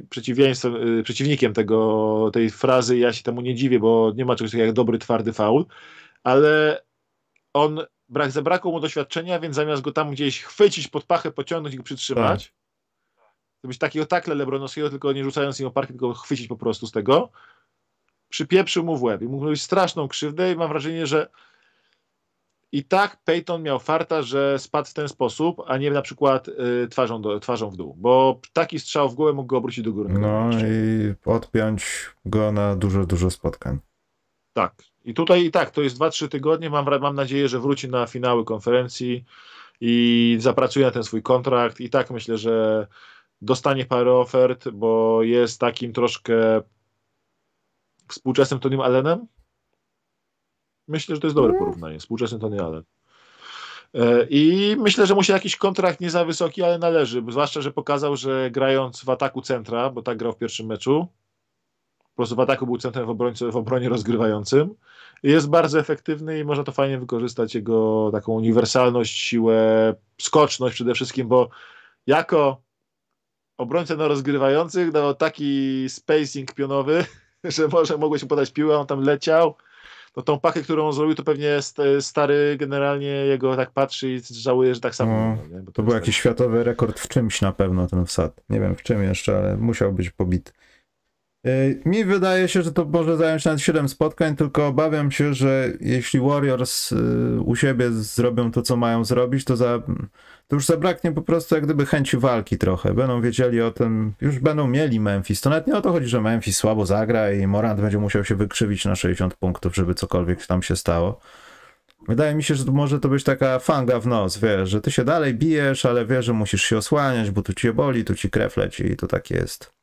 S2: przeciwieństwem, y, przeciwnikiem tego, tej frazy. Ja się temu nie dziwię, bo nie ma czegoś takiego jak dobry, twardy faul, ale on brak, zabrakło mu doświadczenia, więc zamiast go tam gdzieś chwycić pod pachę, pociągnąć i go przytrzymać, to być takiego takle lebronowskiego, tylko nie rzucając nim o parkiet, tylko chwycić po prostu z tego, przypieprzył mu w łeb i mógł zrobić straszną krzywdę i mam wrażenie, że i tak Peyton miał farta, że spadł w ten sposób, a nie na przykład y, twarzą, do, twarzą w dół, bo taki strzał w głowę mógł go obrócić do góry.
S1: No i odpiąć go na dużo, dużo spotkań.
S2: Tak. I tutaj i tak, to jest 2-3 tygodnie. Mam, mam nadzieję, że wróci na finały konferencji i zapracuje na ten swój kontrakt. I tak myślę, że dostanie parę ofert, bo jest takim troszkę współczesnym Tonym Allenem. Myślę, że to jest dobre porównanie. Współczesny Tony Allen. E, I myślę, że mu się jakiś kontrakt nie za wysoki, ale należy. Zwłaszcza, że pokazał, że grając w ataku centra, bo tak grał w pierwszym meczu, po prostu w ataku był centrem w, obrońcy, w obronie rozgrywającym. Jest bardzo efektywny i można to fajnie wykorzystać, jego taką uniwersalność, siłę, skoczność przede wszystkim, bo jako obrońca na rozgrywających dawał taki spacing pionowy, że może mogło się podać piłę, on tam leciał. No tą pakę, którą on zrobił, to pewnie st- stary generalnie jego tak patrzy i żałuje, że tak samo.
S1: No,
S2: nie? Bo
S1: To był jakiś światowy rekord w czymś na pewno ten wsad. Nie wiem w czym jeszcze, ale musiał być pobity. Yy, Mi wydaje się, że to może zająć nawet 7 spotkań, tylko obawiam się, że jeśli Warriors yy, u siebie zrobią to, co mają zrobić, to, za, to już zabraknie po prostu jak gdyby chęci walki trochę. Będą wiedzieli o tym, już będą mieli Memphis. To nawet nie o to chodzi, że Memphis słabo zagra i Morant będzie musiał się wykrzywić na 60 punktów, żeby cokolwiek tam się stało. Wydaje mi się, że może to być taka fanga w nos, wiesz, że ty się dalej bijesz, ale wiesz, że musisz się osłaniać, bo tu cię boli, tu ci krew leci i to tak jest.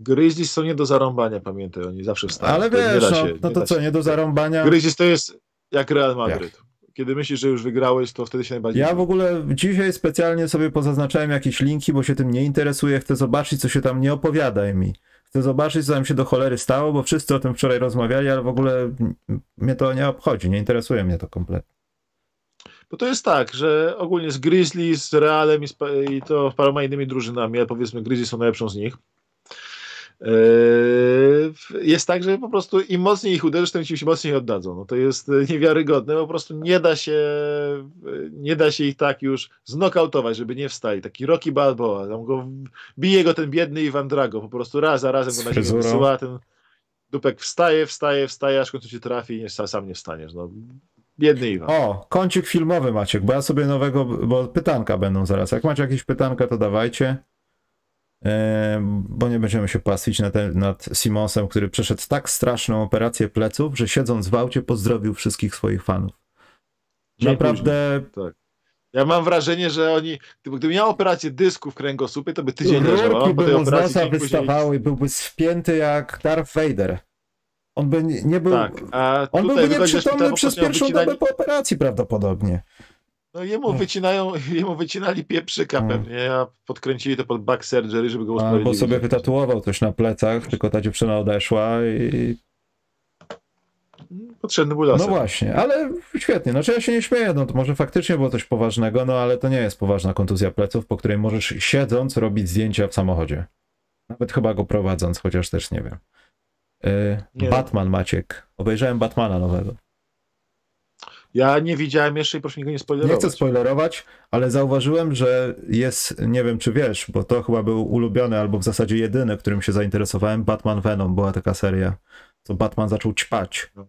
S2: Grizzlies są nie do zarąbania, pamiętaj, oni zawsze wstają.
S1: Ale wiesz, no,
S2: się-
S1: no to co,
S2: się.
S1: nie do zarąbania?
S2: Grizzlies to jest jak Real Madryt. Kiedy myślisz, że już wygrałeś, to wtedy się najbardziej...
S1: Ja w ogóle dzisiaj specjalnie sobie pozaznaczałem jakieś linki, bo się tym nie interesuję, chcę zobaczyć, co się tam nie opowiadaj mi. Chcę zobaczyć, co tam się do cholery stało, bo wszyscy o tym wczoraj rozmawiali, ale w ogóle mnie to nie obchodzi, nie interesuje mnie to kompletnie.
S2: Bo to jest tak, że ogólnie z Grizzlies, z Realem i, z, i to paroma innymi drużynami, ale powiedzmy Grizzlies są najlepszą z nich, jest tak, że po prostu im mocniej ich uderzysz, tym ci się mocniej oddadzą. No to jest e, niewiarygodne, po prostu nie da się e, nie da się ich tak już znokautować, żeby nie wstali. Taki Rocky Balboa, tam go, bije go ten biedny Iwan Drago, po prostu raz za razem go na
S1: fryzurą.
S2: wysyła, ten dupek wstaje, wstaje, wstaje, aż w końcu cię trafi i nie, sam nie wstaniesz. No, biedny Iwan.
S1: O, kącik filmowy Maciek, bo ja sobie nowego, bo pytanka będą zaraz. Jak macie jakieś pytanka, to dawajcie. E, bo nie będziemy się pastwić nad, nad Simonsem, który przeszedł tak straszną operację pleców, że siedząc w aucie pozdrowił wszystkich swoich fanów. Naprawdę
S2: później. Tak. Ja mam wrażenie, że oni, gdyby, gdyby miał operację dysku w kręgosłupie, to by tydzień leżał.
S1: by mu z nosa wystawały i byłby spięty jak Darth Vader. On by nie był. Tak, on byłby nieprzytomny przez pierwszą dobę po operacji prawdopodobnie.
S2: No jemu wycinają, jemu wycinali pieprzyka hmm. pewnie, a podkręcili to pod back surgery, żeby go usprawiedliwić.
S1: Albo sobie wytatuował coś na plecach, tylko ta dziewczyna odeszła i...
S2: Potrzebny był lasek.
S1: No właśnie, ale świetnie. Znaczy ja się nie śmieję, no to może faktycznie było coś poważnego, no ale to nie jest poważna kontuzja pleców, po której możesz siedząc robić zdjęcia w samochodzie. Nawet chyba go prowadząc, chociaż też nie wiem. Yy, Batman Maciek. Obejrzałem Batmana nowego.
S2: Ja nie widziałem jeszcze i proszę mi go nie spoilerować.
S1: Nie chcę spoilerować, ale zauważyłem, że jest, nie wiem czy wiesz, bo to chyba był ulubiony albo w zasadzie jedyny, którym się zainteresowałem, Batman Venom, była taka seria, co Batman zaczął ćpać no.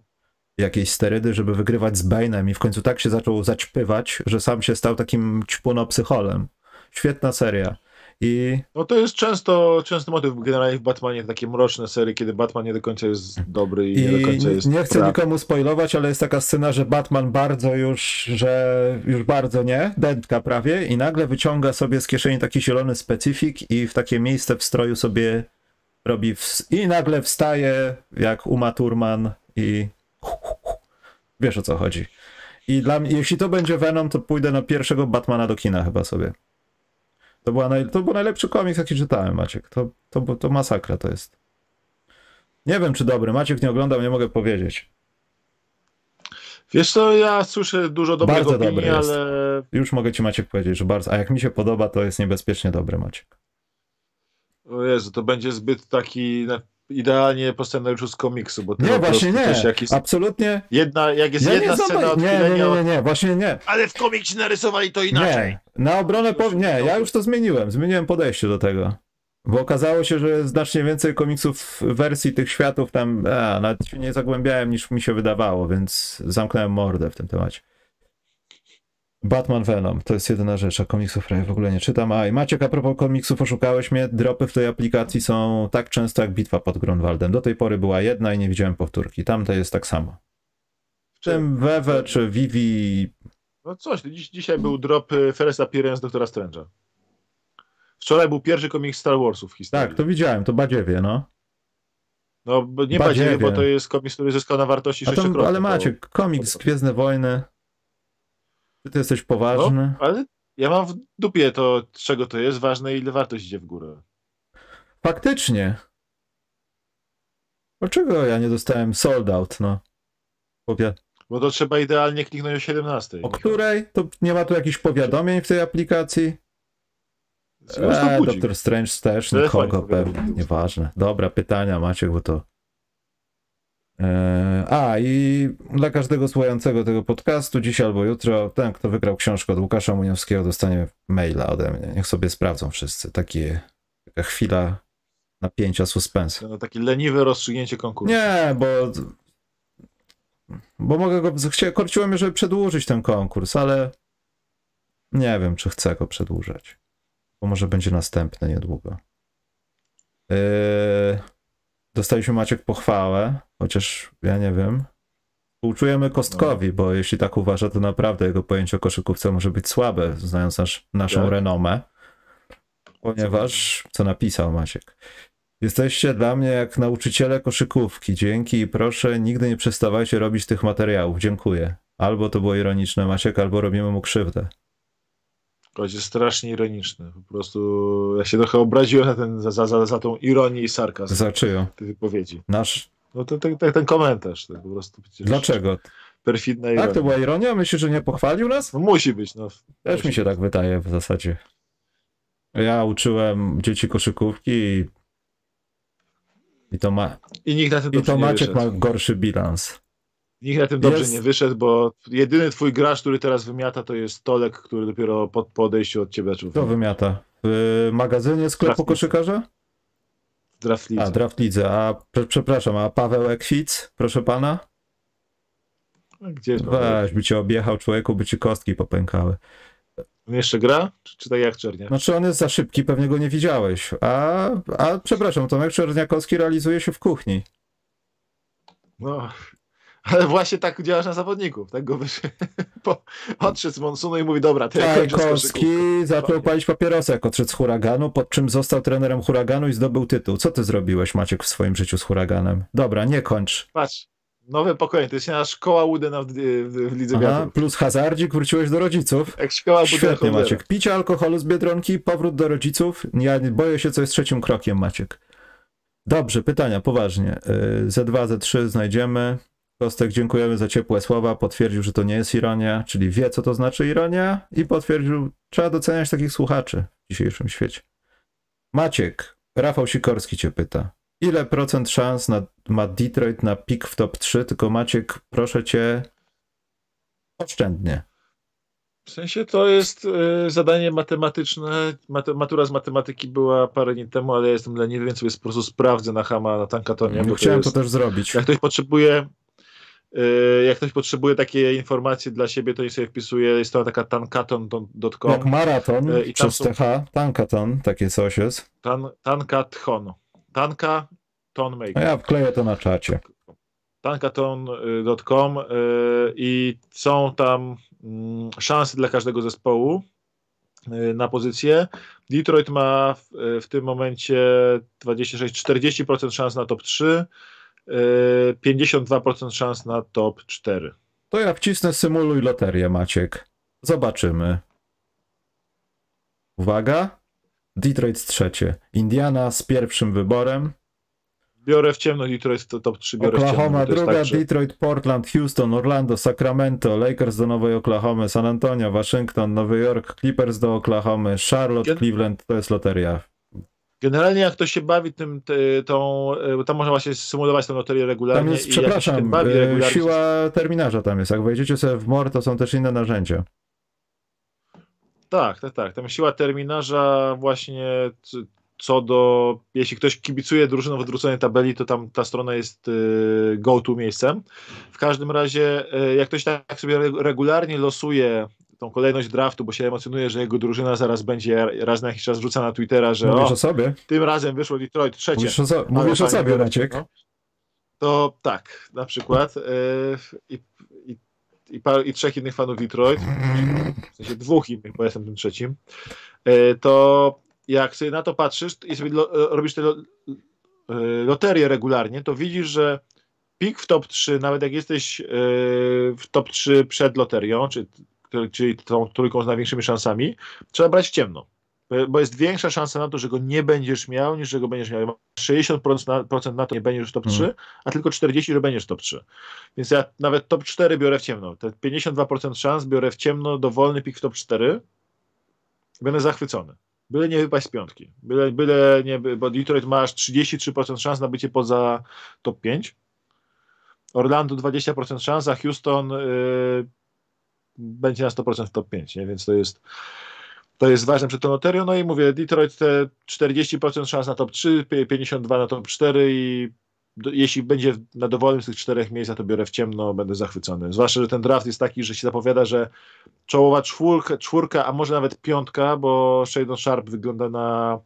S1: jakieś sterydy, żeby wygrywać z Bane'em i w końcu tak się zaczął zaćpywać, że sam się stał takim ćpunopsycholem. Świetna seria. I...
S2: No to jest często, często motyw generalnie w Batmanie, takie mroczne serie, kiedy Batman nie do końca jest dobry i, I nie do końca jest
S1: Nie chcę nikomu spoilować, ale jest taka scena, że Batman bardzo już, że już bardzo nie, dętka prawie i nagle wyciąga sobie z kieszeni taki zielony specyfik i w takie miejsce w stroju sobie robi w... i nagle wstaje jak Uma Thurman i wiesz o co chodzi. I dla mnie, jeśli to będzie Venom, to pójdę na pierwszego Batmana do kina chyba sobie. To, była naj... to był najlepszy komiks, jaki czytałem, Maciek. To, to, to masakra to jest. Nie wiem, czy dobry. Maciek nie oglądał, nie mogę powiedzieć.
S2: Wiesz co, ja słyszę dużo dobrego bardzo opinii, dobry ale...
S1: Już mogę ci Maciek powiedzieć, że bardzo... A jak mi się podoba, to jest niebezpiecznie dobry Maciek.
S2: O Jezu, to będzie zbyt taki idealnie po scenariuszu z komiksu, bo
S1: Nie, właśnie nie, jakiś... absolutnie.
S2: Jedna, jak jest ja jedna scena
S1: nie, nie, nie, nie, nie, właśnie nie.
S2: Ale w komiksie narysowali to inaczej.
S1: Nie, na obronę, po... nie, ja już to zmieniłem, zmieniłem podejście do tego. Bo okazało się, że znacznie więcej komiksów wersji tych światów tam, a, nawet się nie zagłębiałem niż mi się wydawało, więc zamknąłem mordę w tym temacie. Batman Venom, to jest jedyna rzecz, a komiksów prawie w ogóle nie czytam. A i Maciek, a propos komiksów, oszukałeś mnie, dropy w tej aplikacji są tak często jak Bitwa pod Grunwaldem. Do tej pory była jedna i nie widziałem powtórki. Tamte jest tak samo. W czym Wewe czy Vivi...
S2: No coś, dziś, dzisiaj był drop y, First Appearance Doktora Strange'a. Wczoraj był pierwszy komiks Star Warsów w historii.
S1: Tak, to widziałem, to badziewie, no.
S2: No, nie badziewie, badziewie bo to jest komiks, który zyskał na wartości sześciokrotnie.
S1: Ale macie, komiks Gwiezdne Wojny, ty, ty jesteś poważny?
S2: No, ale ja mam w dupie to, czego to jest ważne i ile wartość idzie w górę.
S1: Faktycznie. Dlaczego ja nie dostałem sold out, no?
S2: Powie... Bo to trzeba idealnie kliknąć o 17.
S1: O której? To nie ma tu jakichś powiadomień w tej aplikacji? Eee, Doktor Strange też, nikogo pewnie, nieważne. Dobra, pytania Maciek, bo to a i dla każdego słuchającego tego podcastu, dzisiaj albo jutro, ten, kto wygrał książkę od Łukasza Muniowskiego, dostanie maila ode mnie. Niech sobie sprawdzą wszyscy. Takie, taka chwila napięcia, suspensu.
S2: No, takie leniwe rozstrzygnięcie konkursu.
S1: Nie, bo bo mogę go, korciło mnie, żeby przedłużyć ten konkurs, ale nie wiem, czy chcę go przedłużać. Bo może będzie następny niedługo. Yy, dostaliśmy Maciek pochwałę, chociaż ja nie wiem. Współczujemy Kostkowi, bo jeśli tak uważa, to naprawdę jego pojęcie o koszykówce może być słabe, znając nasz, naszą tak. renomę. Ponieważ, co napisał Maciek, jesteście dla mnie jak nauczyciele koszykówki. Dzięki i proszę, nigdy nie przestawajcie robić tych materiałów. Dziękuję. Albo to było ironiczne, Maciek, albo robimy mu krzywdę.
S2: Kość jest strasznie ironiczny. Po prostu ja się trochę obraziłem na ten, za, za, za tą ironię i sarkazm.
S1: Za czyją?
S2: Tych wypowiedzi.
S1: Nasz?
S2: No to, ten, ten komentarz. Tak po prostu
S1: Dlaczego?
S2: Perfidna ironia.
S1: Tak, to była ironia? Myślisz, że nie pochwalił nas?
S2: No musi być. No.
S1: Też mi się tak wydaje w zasadzie. Ja uczyłem dzieci koszykówki i, i to ma...
S2: I nikt na tym
S1: I to Maciek ma gorszy bilans.
S2: Nikt na tym dobrze jest... nie wyszedł, bo jedyny twój gracz, który teraz wymiata, to jest Tolek, który dopiero po, po odejściu od ciebie czuł.
S1: Kto wymiata? W magazynie sklepu Draft koszykarza?
S2: Draft Lidze.
S1: A, Draft Lidze. A, przepraszam, a Paweł Ekwic, proszę pana?
S2: Gdzie jest
S1: Weź, by cię objechał człowieku, by ci kostki popękały.
S2: On jeszcze gra? Czy, czy tak jak Czernia?
S1: Znaczy on jest za szybki, pewnie go nie widziałeś. A, a przepraszam, Tomek Czerniakowski realizuje się w kuchni.
S2: No, ale właśnie tak działasz na zawodników, tak go wyszedł. odszedł z monsunu i mówi, dobra, to ja
S1: Czajkowski zaczął palić papierosa, jak odszedł z huraganu, pod czym został trenerem huraganu i zdobył tytuł. Co ty zrobiłeś, Maciek, w swoim życiu z huraganem? Dobra, nie kończ.
S2: Patrz, nowe pokolenie, to jest nasza szkoła Woodena w, w, w Lidze Aha,
S1: plus hazardzik, wróciłeś do rodziców.
S2: Jak szkoła
S1: Świetnie, Maciek. Picie alkoholu z Biedronki, powrót do rodziców. Ja boję się, co jest trzecim krokiem, Maciek. Dobrze, pytania, poważnie. Z2, Z3 znajdziemy. Kostek, dziękujemy za ciepłe słowa. Potwierdził, że to nie jest ironia, czyli wie, co to znaczy ironia i potwierdził, trzeba doceniać takich słuchaczy w dzisiejszym świecie. Maciek, Rafał Sikorski cię pyta. Ile procent szans na, ma Detroit na pik w top 3? Tylko Maciek, proszę cię oszczędnie.
S2: W sensie to jest y, zadanie matematyczne. Mate, matura z matematyki była parę dni temu, ale ja jestem leniwy, więc sobie po prostu sprawdzę na Hama, na Tankatonie.
S1: Bo Chciałem to, jest, to też zrobić.
S2: Jak ktoś potrzebuje jak ktoś potrzebuje takie informacje dla siebie, to sobie wpisuje, jest to taka tankaton.com.
S1: Jak maraton y, i przez są... TH, tankaton, takie coś jest.
S2: Tan, tankaton. Tanka Ton Maker.
S1: A ja wkleję to na czacie.
S2: Tankaton.com i są tam Mm, szanse dla każdego zespołu na pozycję. Detroit ma w, w tym momencie 26-40% szans na top 3, 52% y, szans na top 4.
S1: To ja wcisnę symuluj loterię, Maciek. Zobaczymy. Uwaga. Detroit trzecie. Indiana z pierwszym wyborem.
S2: Biorę w ciemno Detroit to top 3. Biorę
S1: Oklahoma druga, tak, że... Detroit, Portland, Houston, Orlando, Sacramento, Lakers do Nowej Oklahomy, San Antonio, Waszyngton, Nowy Jork, Clippers do Oklahomy, Charlotte, Gen... Cleveland, to jest loteria.
S2: Generalnie jak ktoś się bawi tym, tą, e, tam można właśnie symulować tę loterię regularnie.
S1: Tam jest, przepraszam, e, siła terminarza tam jest. Jak wejdziecie sobie w MOR, to są też inne narzędzia.
S2: Tak, tak, tak. Tam siła terminarza właśnie co do, jeśli ktoś kibicuje drużyną w odwróconej tabeli, to tam ta strona jest y, go-to miejscem. W każdym razie, y, jak ktoś tak sobie regularnie losuje tą kolejność draftu, bo się emocjonuje, że jego drużyna zaraz będzie raz na jakiś czas wrzuca na Twittera, że
S1: mówisz o, o sobie?
S2: tym razem wyszło Detroit trzecie.
S1: Mówisz o, so, mówisz o sobie, Raciek. No,
S2: to tak, na przykład y, i, i, i, i, trzech innych fanów Detroit, w sensie dwóch innych, bo jestem tym trzecim, to jak sobie na to patrzysz i sobie lo, e, robisz te lo, e, loterie regularnie, to widzisz, że pik w top 3, nawet jak jesteś e, w top 3 przed loterią, czy, czyli tą trójką z największymi szansami, trzeba brać w ciemno. Bo jest większa szansa na to, że go nie będziesz miał, niż że go będziesz miał. 60% na, procent na to nie będziesz w top 3, mm. a tylko 40%, że będziesz w top 3. Więc ja nawet top 4 biorę w ciemno. Te 52% szans biorę w ciemno, dowolny pik w top 4. Będę zachwycony. Byle nie wypaść z piątki. Byle, byle nie, bo Detroit masz 33% szans na bycie poza top 5. Orlando 20% szans, a Houston yy, będzie na 100% w top 5, nie? więc to jest to jest ważne przed tą loterią. No i mówię, Detroit te 40% szans na top 3, 52 na top 4 i jeśli będzie na dowolnym z tych czterech miejsc, to biorę w ciemno, będę zachwycony. Zwłaszcza, że ten draft jest taki, że się zapowiada, że czołowa czwórka, czwórka a może nawet piątka, bo Shadon Sharp wygląda na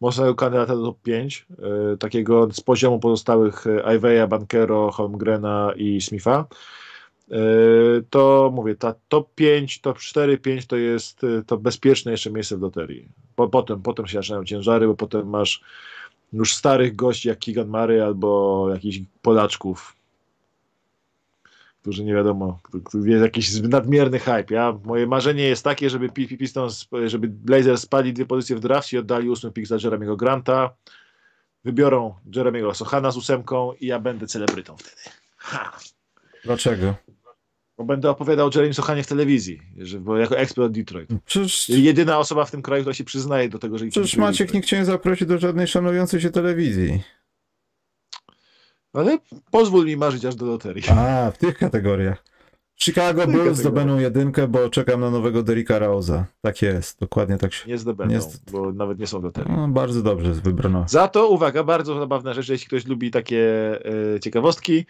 S2: mocnego kandydata do top 5, yy, takiego z poziomu pozostałych e, Iveya, Bankero, Holmgrena i Smitha. Yy, to mówię, ta top 5, top 4, 5 to jest to bezpieczne jeszcze miejsce w loterii. Po, potem, potem się zaczynają ciężary, bo potem masz już starych gości jak Kigan Mary albo jakichś Polaczków, którzy nie wiadomo, jest jakiś nadmierny hype. Ja, moje marzenie jest takie, żeby Pistons, żeby Blazers spadli dwie pozycje w drafcie i oddali ósmy pick za Jeremiego Granta, wybiorą Jeremiego Sochana z ósemką i ja będę celebrytą wtedy. Ha.
S1: Dlaczego?
S2: Bo będę opowiadał o Jeremy Sochanie w telewizji, bo jako ekspert Detroit. Przecież... Jedyna osoba w tym kraju, która się przyznaje do tego, że...
S1: Przecież Maciek nikt cię nie zaprosi do żadnej szanującej się telewizji.
S2: Ale pozwól mi marzyć aż do loterii.
S1: A, w tych kategoriach. Chicago Bulls zdobędą jedynkę, bo czekam na nowego Derricka Rose'a. Tak jest, dokładnie tak się...
S2: Nie zdobędą, nie bo nawet nie są w loterii.
S1: No, bardzo dobrze wybrano.
S2: Za to, uwaga, bardzo zabawna rzecz, jeśli ktoś lubi takie e, ciekawostki,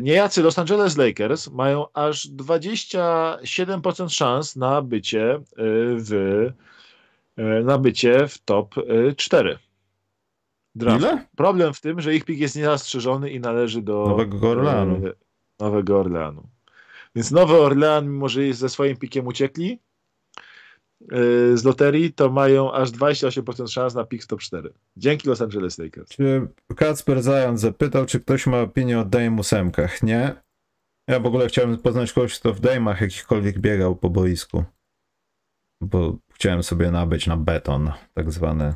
S2: niejacy Los Angeles Lakers mają aż 27% szans na bycie e, w e, na bycie w top 4.
S1: Draft. Ile?
S2: Problem w tym, że ich pik jest niezastrzeżony i należy do
S1: Nowego Orleanu.
S2: Nowego Orleanu. Więc Nowy Orlean, mimo że ze swoim pikiem uciekli, z loterii, to mają aż 28% szans na pick top 4. Dzięki Los Angeles Lakers.
S1: Czy Kacper Zając zapytał, czy ktoś ma opinię o Dame ósemkach? Nie. Ja w ogóle chciałem poznać kogoś, kto w Dame'ach jakichkolwiek biegał po boisku. Bo chciałem sobie nabyć na beton, tak zwany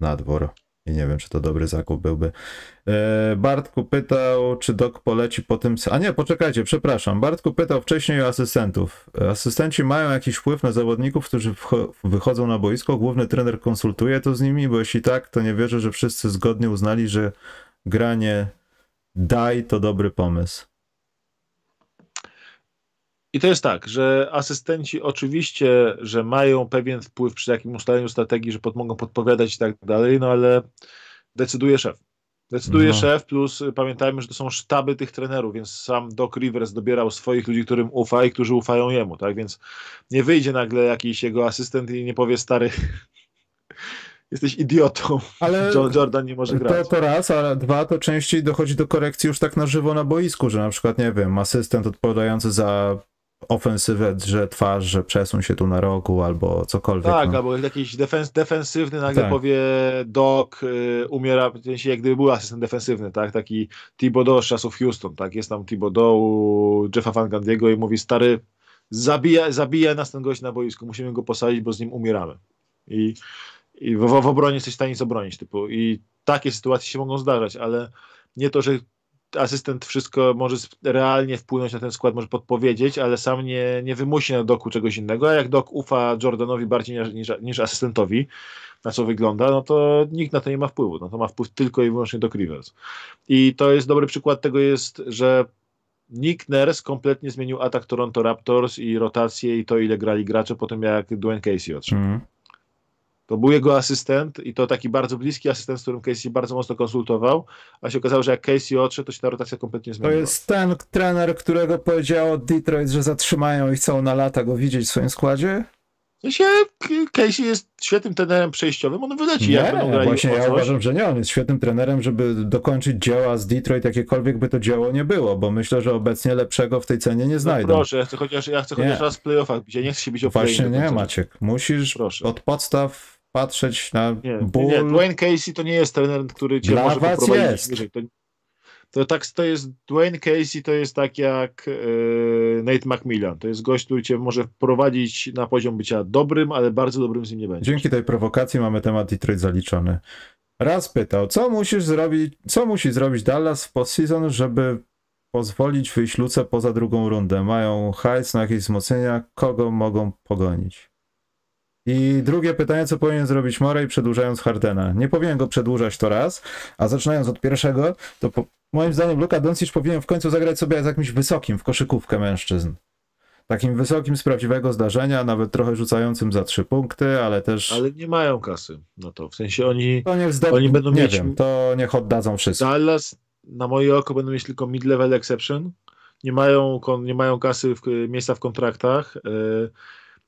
S1: nadwór. I nie wiem, czy to dobry zakup byłby. E, Bartku pytał, czy dok poleci po tym. A nie, poczekajcie, przepraszam. Bartku pytał wcześniej o asystentów. Asystenci mają jakiś wpływ na zawodników, którzy wychodzą na boisko. Główny trener konsultuje to z nimi, bo jeśli tak, to nie wierzę, że wszyscy zgodnie uznali, że granie daj to dobry pomysł.
S2: I to jest tak, że asystenci oczywiście, że mają pewien wpływ przy takim ustaleniu strategii, że pod, mogą podpowiadać i tak dalej, no ale decyduje szef. Decyduje no. szef, plus pamiętajmy, że to są sztaby tych trenerów, więc sam Doc Rivers dobierał swoich ludzi, którym ufa i którzy ufają jemu, tak? Więc nie wyjdzie nagle jakiś jego asystent i nie powie stary, jesteś idiotą. Ale Jordan nie może grać.
S1: To, to raz, a dwa to częściej dochodzi do korekcji już tak na żywo na boisku, że na przykład, nie wiem, asystent odpowiadający za ofensywę drze twarz, że przesuń się tu na rogu albo cokolwiek.
S2: Tak, no. albo jakiś defens, defensywny nagle tak. powie Doc y, umiera, jak gdyby był asystent defensywny, tak, taki Thibodeau z czasów Houston, tak, jest tam Thibodeau Jeffa Van Gandiego i mówi stary zabija, zabija nas ten gość na boisku, musimy go posadzić, bo z nim umieramy. I, i w, w obronie jesteś w stanie zabronić, typu i takie sytuacje się mogą zdarzać, ale nie to, że asystent wszystko może realnie wpłynąć na ten skład, może podpowiedzieć, ale sam nie, nie wymusi na doku czegoś innego, a jak dok ufa Jordanowi bardziej niż, niż, niż asystentowi, na co wygląda, no to nikt na to nie ma wpływu. No to ma wpływ tylko i wyłącznie do Rivers. I to jest dobry przykład tego jest, że Nick Nurse kompletnie zmienił atak Toronto Raptors i rotację i to, ile grali gracze po tym, jak Dwayne Casey odszedł. Mm. To był jego asystent i to taki bardzo bliski asystent, z którym Casey bardzo mocno konsultował, a się okazało, że jak Casey odszedł, to się ta rotacja kompletnie zmieniła.
S1: To jest ten trener, którego powiedział Detroit, że zatrzymają i chcą na lata go widzieć w swoim składzie?
S2: się Casey jest świetnym trenerem przejściowym, on wyleci
S1: nie, jak grali właśnie ja uważam, że nie, on jest świetnym trenerem, żeby dokończyć dzieła z Detroit, jakiekolwiek by to dzieło nie było, bo myślę, że obecnie lepszego w tej cenie nie no znajdą.
S2: No proszę, ja chcę chociaż, ja chcę chociaż raz w playoffach gdzie nie chcę się bić o
S1: Właśnie nie, Maciek, musisz proszę. od podstaw patrzeć na
S2: nie,
S1: ból.
S2: Nie, Dwayne Casey to nie jest trener, który cię Dla może poprowadzić jest. wyżej. To, to, tak, to jest Dwayne Casey to jest tak jak yy, Nate McMillan. To jest gość, który cię może wprowadzić na poziom bycia dobrym, ale bardzo dobrym z nim nie będzie.
S1: Dzięki tej prowokacji mamy temat Detroit zaliczony. Raz pytał, co musisz zrobić, co musi zrobić Dallas w postseason, żeby pozwolić wyjść Luce poza drugą rundę? Mają hajs na jakieś wzmocnienia, kogo mogą pogonić? I drugie pytanie, co powinien zrobić Morey przedłużając Hardena? Nie powinien go przedłużać to raz, a zaczynając od pierwszego, to po, moim zdaniem Luka Doncic powinien w końcu zagrać sobie z jakimś wysokim w koszykówkę mężczyzn. Takim wysokim z prawdziwego zdarzenia, nawet trochę rzucającym za trzy punkty, ale też...
S2: Ale nie mają kasy na to, w sensie oni,
S1: to niech zdob... oni będą nie mieć... Wiem, to niech oddadzą wszystko.
S2: Dallas na moje oko będą mieć tylko mid-level exception, nie mają, nie mają kasy, w, miejsca w kontraktach, yy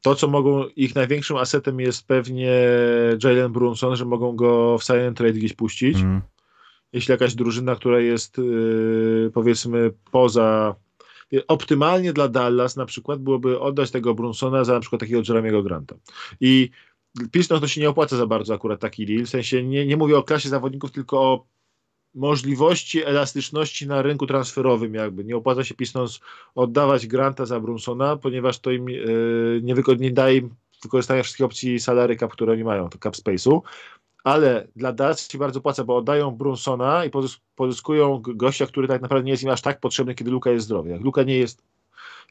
S2: to, co mogą, ich największym asetem jest pewnie Jalen Brunson, że mogą go w silent trade gdzieś puścić. Mm. Jeśli jakaś drużyna, która jest yy, powiedzmy poza optymalnie dla Dallas na przykład byłoby oddać tego Brunsona za na przykład takiego Jeremiego Granta. I Pistons to się nie opłaca za bardzo akurat taki deal, w sensie nie, nie mówię o klasie zawodników, tylko o możliwości elastyczności na rynku transferowym jakby. Nie opłaca się Pistons oddawać Granta za Brunsona, ponieważ to im yy, nie, nie, daje im wykorzystania wszystkich opcji salary cap, które oni mają, to cap space'u, ale dla Dallas się bardzo płaca, bo oddają Brunsona i pozyskują gościa, który tak naprawdę nie jest im aż tak potrzebny, kiedy Luka jest zdrowy. Jak Luka nie jest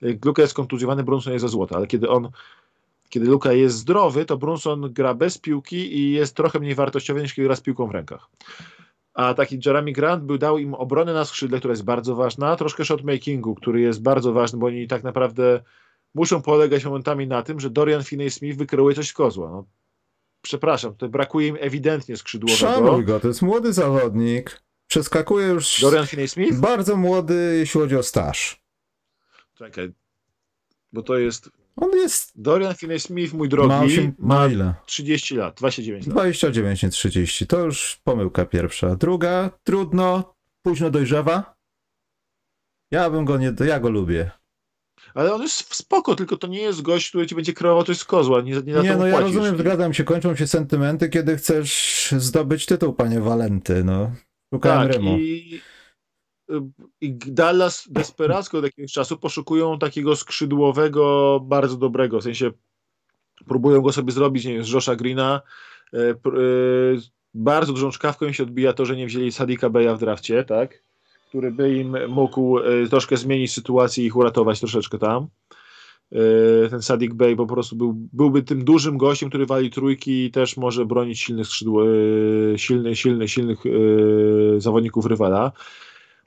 S2: jak Luka jest kontuzjowany, Brunson jest za złoto, ale kiedy on kiedy Luka jest zdrowy, to Brunson gra bez piłki i jest trochę mniej wartościowy niż kiedy gra z piłką w rękach a taki Jeremy Grant był, dał im obronę na skrzydle, która jest bardzo ważna, troszkę shotmakingu, który jest bardzo ważny, bo oni tak naprawdę muszą polegać momentami na tym, że Dorian Finney-Smith wykreuje coś z kozła. No, przepraszam, tutaj brakuje im ewidentnie skrzydłowego.
S1: Szanuj go, to jest młody zawodnik. Przeskakuje już...
S2: Dorian Finney-Smith?
S1: Bardzo młody, jeśli chodzi o staż.
S2: Czekaj, bo to jest
S1: on jest.
S2: Dorian Finney-Smith, mój drogi, ma, 8, ma ile? 30 lat, 29 lat.
S1: 29, nie 30. To już pomyłka pierwsza. Druga, trudno, późno dojrzewa. Ja bym go nie. Ja go lubię.
S2: ale on jest spoko, tylko to nie jest gość, który ci będzie kreował coś z kozła, nie, nie,
S1: nie no ja rozumiem, zgadzam się, kończą się sentymenty, kiedy chcesz zdobyć tytuł, panie Walenty, no. Szukałem tak, rymu. I,
S2: i Dallas desperacko od jakiegoś czasu poszukują takiego skrzydłowego, bardzo dobrego, w sensie próbują go sobie zrobić, nie wiem, z Josha Greena, e, e, bardzo dużą czkawką im się odbija to, że nie wzięli Sadika Beya w drafcie, tak? który by im mógł e, troszkę zmienić sytuację i ich uratować troszeczkę tam. Ten Sadik Bey po prostu był, byłby tym dużym gościem, który wali trójki i też może bronić silnych skrzydł, silnych, silnych, silnych zawodników rywala.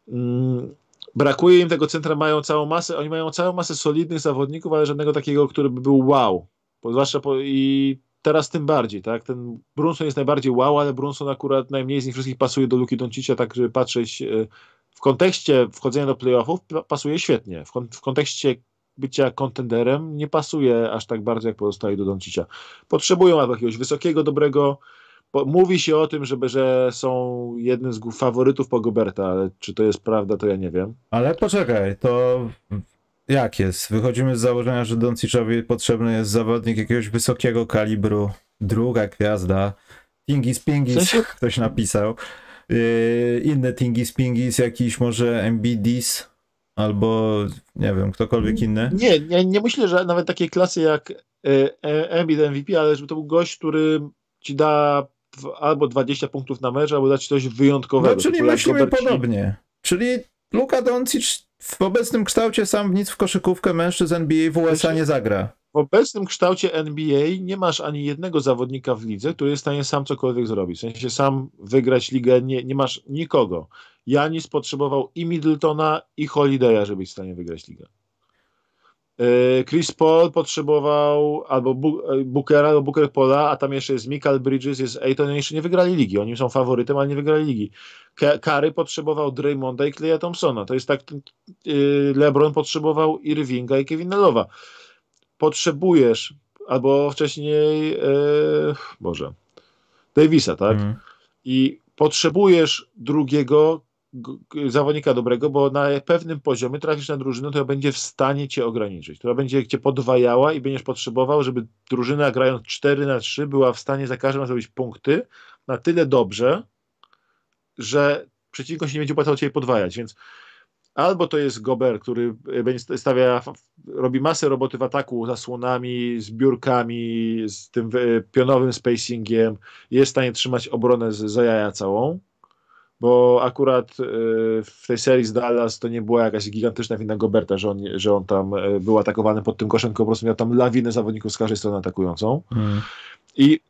S2: Mm, brakuje im tego centra, mają całą masę, oni mają całą masę solidnych zawodników, ale żadnego takiego, który by był wow. Zwłaszcza po, i teraz tym bardziej, tak? Ten Brunson jest najbardziej wow, ale Brunson akurat najmniej z nich wszystkich pasuje do Luki Doncicia, tak żeby patrzeć w kontekście wchodzenia do playoffów pasuje świetnie. W, w kontekście bycia kontenderem nie pasuje aż tak bardzo jak pozostali do Doncicia. Potrzebują albo jakiegoś wysokiego, dobrego. Mówi się o tym, żeby, że są jednym z faworytów po Goberta, ale czy to jest prawda, to ja nie wiem.
S1: Ale poczekaj, to jak jest? Wychodzimy z założenia, że Donciczowi potrzebny jest zawodnik jakiegoś wysokiego kalibru, druga gwiazda. Pingis Pingis, w sensie... ktoś napisał. Yy, inne Tingis Pingis, jakiś może MBDs albo nie wiem, ktokolwiek inny?
S2: Nie, nie, nie myślę, że nawet takiej klasy jak e, Embiid MVP, ale żeby to był gość, który ci da albo 20 punktów na mecz, albo da ci coś wyjątkowego.
S1: No, czyli myślimy podobnie. Czyli Luka Doncic w obecnym kształcie sam nic w koszykówkę mężczyzn NBA w USA nie zagra.
S2: W obecnym kształcie NBA nie masz ani jednego zawodnika w lidze, który jest w stanie sam cokolwiek zrobić. W sensie sam wygrać ligę, nie, nie masz nikogo. Janis potrzebował i Middletona, i Holiday'a, żeby być w stanie wygrać ligę. E, Chris Paul potrzebował albo e, Bookera, albo Booker Pola, a tam jeszcze jest Michael Bridges, jest Ayton, oni jeszcze nie wygrali ligi. Oni są faworytem, ale nie wygrali ligi. Kary potrzebował Draymonda i Cleya Thompsona. To jest tak, e, LeBron potrzebował Irvinga i Kevina Lowa potrzebujesz, albo wcześniej, Boże, Davisa, tak? Mm. I potrzebujesz drugiego zawodnika dobrego, bo na pewnym poziomie trafisz na drużynę, która będzie w stanie cię ograniczyć, która będzie cię podwajała i będziesz potrzebował, żeby drużyna grając 4 na 3 była w stanie za każdym razem zrobić punkty na tyle dobrze, że przeciwko się nie będzie opłacało cię podwajać, więc Albo to jest Gober, który będzie stawia, robi masę roboty w ataku zasłonami, zbiórkami, z tym pionowym spacingiem, jest w stanie trzymać obronę z, za jaja całą, bo akurat e, w tej serii z Dallas to nie była jakaś gigantyczna wina Goberta, że on, że on tam e, był atakowany pod tym koszem, tylko po prostu miał tam lawinę zawodników z każdej strony atakującą. Hmm. I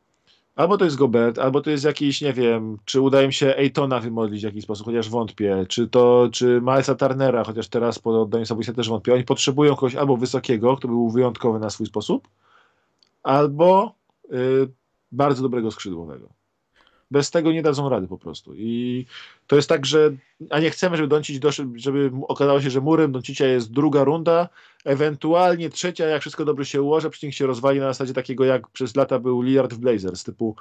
S2: Albo to jest Gobert, albo to jest jakiś, nie wiem, czy udaje mi się Ejtona wymodlić w jakiś sposób, chociaż wątpię, czy to, czy Milesa Turnera, chociaż teraz po oddaniu sobie też wątpię. Oni potrzebują kogoś albo wysokiego, kto był wyjątkowy na swój sposób, albo y, bardzo dobrego skrzydłowego. Bez tego nie dadzą rady po prostu. I to jest tak, że a nie chcemy, żeby Doncic doszedł, żeby okazało się, że murem Doncicia jest druga runda, ewentualnie trzecia, jak wszystko dobrze się ułoży, przeciwnik się rozwali na zasadzie takiego, jak przez lata był Lillard w Blazers, typu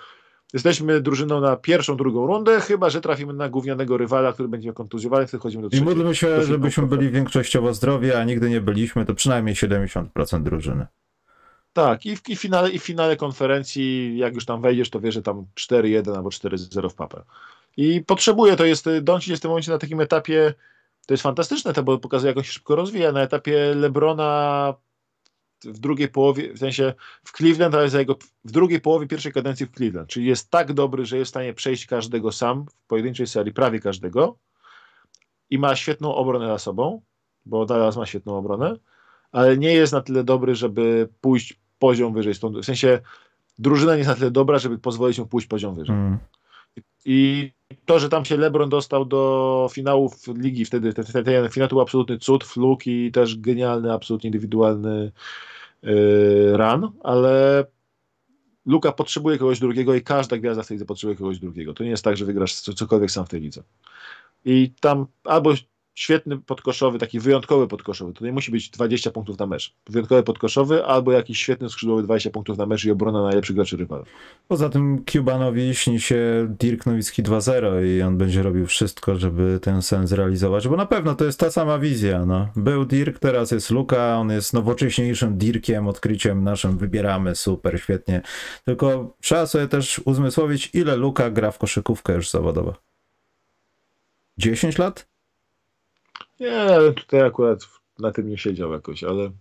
S2: jesteśmy drużyną na pierwszą, drugą rundę, chyba, że trafimy na gównianego rywala, który będzie kontuzjowany, wtedy chodzimy do trzeciej.
S1: I módlmy się, żebyśmy byli większościowo zdrowi, a nigdy nie byliśmy, to przynajmniej 70% drużyny.
S2: Tak, i w, i, finale, i finale konferencji, jak już tam wejdziesz, to wiesz, że tam 4-1 albo 4-0 w papę. I potrzebuje, to jest, Doncic jest w tym momencie na takim etapie, to jest fantastyczne, to bo pokazuje, jak on się szybko rozwija, na etapie Lebrona w drugiej połowie, w sensie w Cleveland, ale za jego, w drugiej połowie pierwszej kadencji w Cleveland, czyli jest tak dobry, że jest w stanie przejść każdego sam w pojedynczej serii, prawie każdego i ma świetną obronę za sobą, bo Dallas ma świetną obronę, ale nie jest na tyle dobry, żeby pójść poziom wyżej. Stąd, w sensie drużyna nie jest na tyle dobra, żeby pozwolić mu pójść poziom wyżej. Mm. I to, że tam się LeBron dostał do finałów ligi wtedy, ten, ten, ten finał to był absolutny cud, fluk i też genialny, absolutnie indywidualny yy, run, ale Luka potrzebuje kogoś drugiego i każda gwiazda w tej lidze potrzebuje kogoś drugiego. To nie jest tak, że wygrasz cokolwiek sam w tej lidze. I tam albo świetny podkoszowy, taki wyjątkowy podkoszowy, to nie musi być 20 punktów na mecz. Wyjątkowy podkoszowy albo jakiś świetny skrzydłowy 20 punktów na mecz i obrona najlepszych graczy rywala.
S1: Poza tym Cubanowi śni się Dirk Nowicki 2-0 i on będzie robił wszystko, żeby ten sen zrealizować, bo na pewno to jest ta sama wizja. No. Był Dirk, teraz jest Luka, on jest nowocześniejszym Dirkiem, odkryciem naszym, wybieramy, super, świetnie. Tylko trzeba sobie też uzmysłowić, ile Luka gra w koszykówkę już zawodowo. 10 lat?
S2: Nie, ale tutaj akurat na tym nie siedział jakoś, ale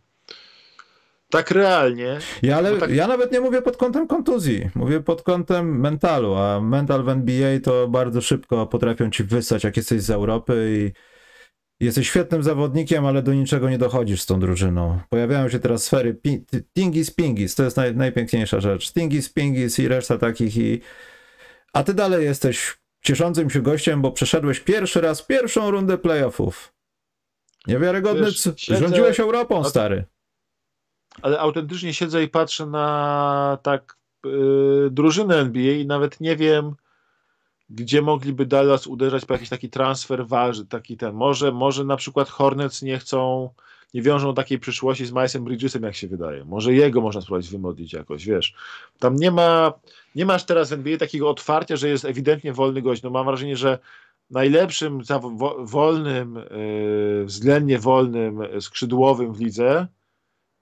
S2: tak realnie.
S1: Ja, ale,
S2: tak...
S1: ja nawet nie mówię pod kątem kontuzji, mówię pod kątem mentalu, a mental w NBA to bardzo szybko potrafią ci wysać, jak jesteś z Europy i jesteś świetnym zawodnikiem, ale do niczego nie dochodzisz z tą drużyną. Pojawiają się teraz sfery Tingis Pingis, to jest naj, najpiękniejsza rzecz. Tingis Pingis i reszta takich i... A ty dalej jesteś cieszącym się gościem, bo przeszedłeś pierwszy raz pierwszą rundę playoffów. Niewiarygodny, Wiesz, siedzę... rządziłeś Europą, stary.
S2: Ale autentycznie siedzę i patrzę na tak yy, drużynę NBA i nawet nie wiem, gdzie mogliby Dallas uderzać po jakiś taki transfer waży, taki ten. Może, może na przykład Hornets nie chcą, nie wiążą takiej przyszłości z Milesem Bridgesem, jak się wydaje. Może jego można spróbować wymodlić jakoś, wiesz. Tam nie ma, nie masz teraz w NBA takiego otwarcia, że jest ewidentnie wolny gość. No mam wrażenie, że najlepszym wolnym, y, względnie wolnym skrzydłowym w lidze,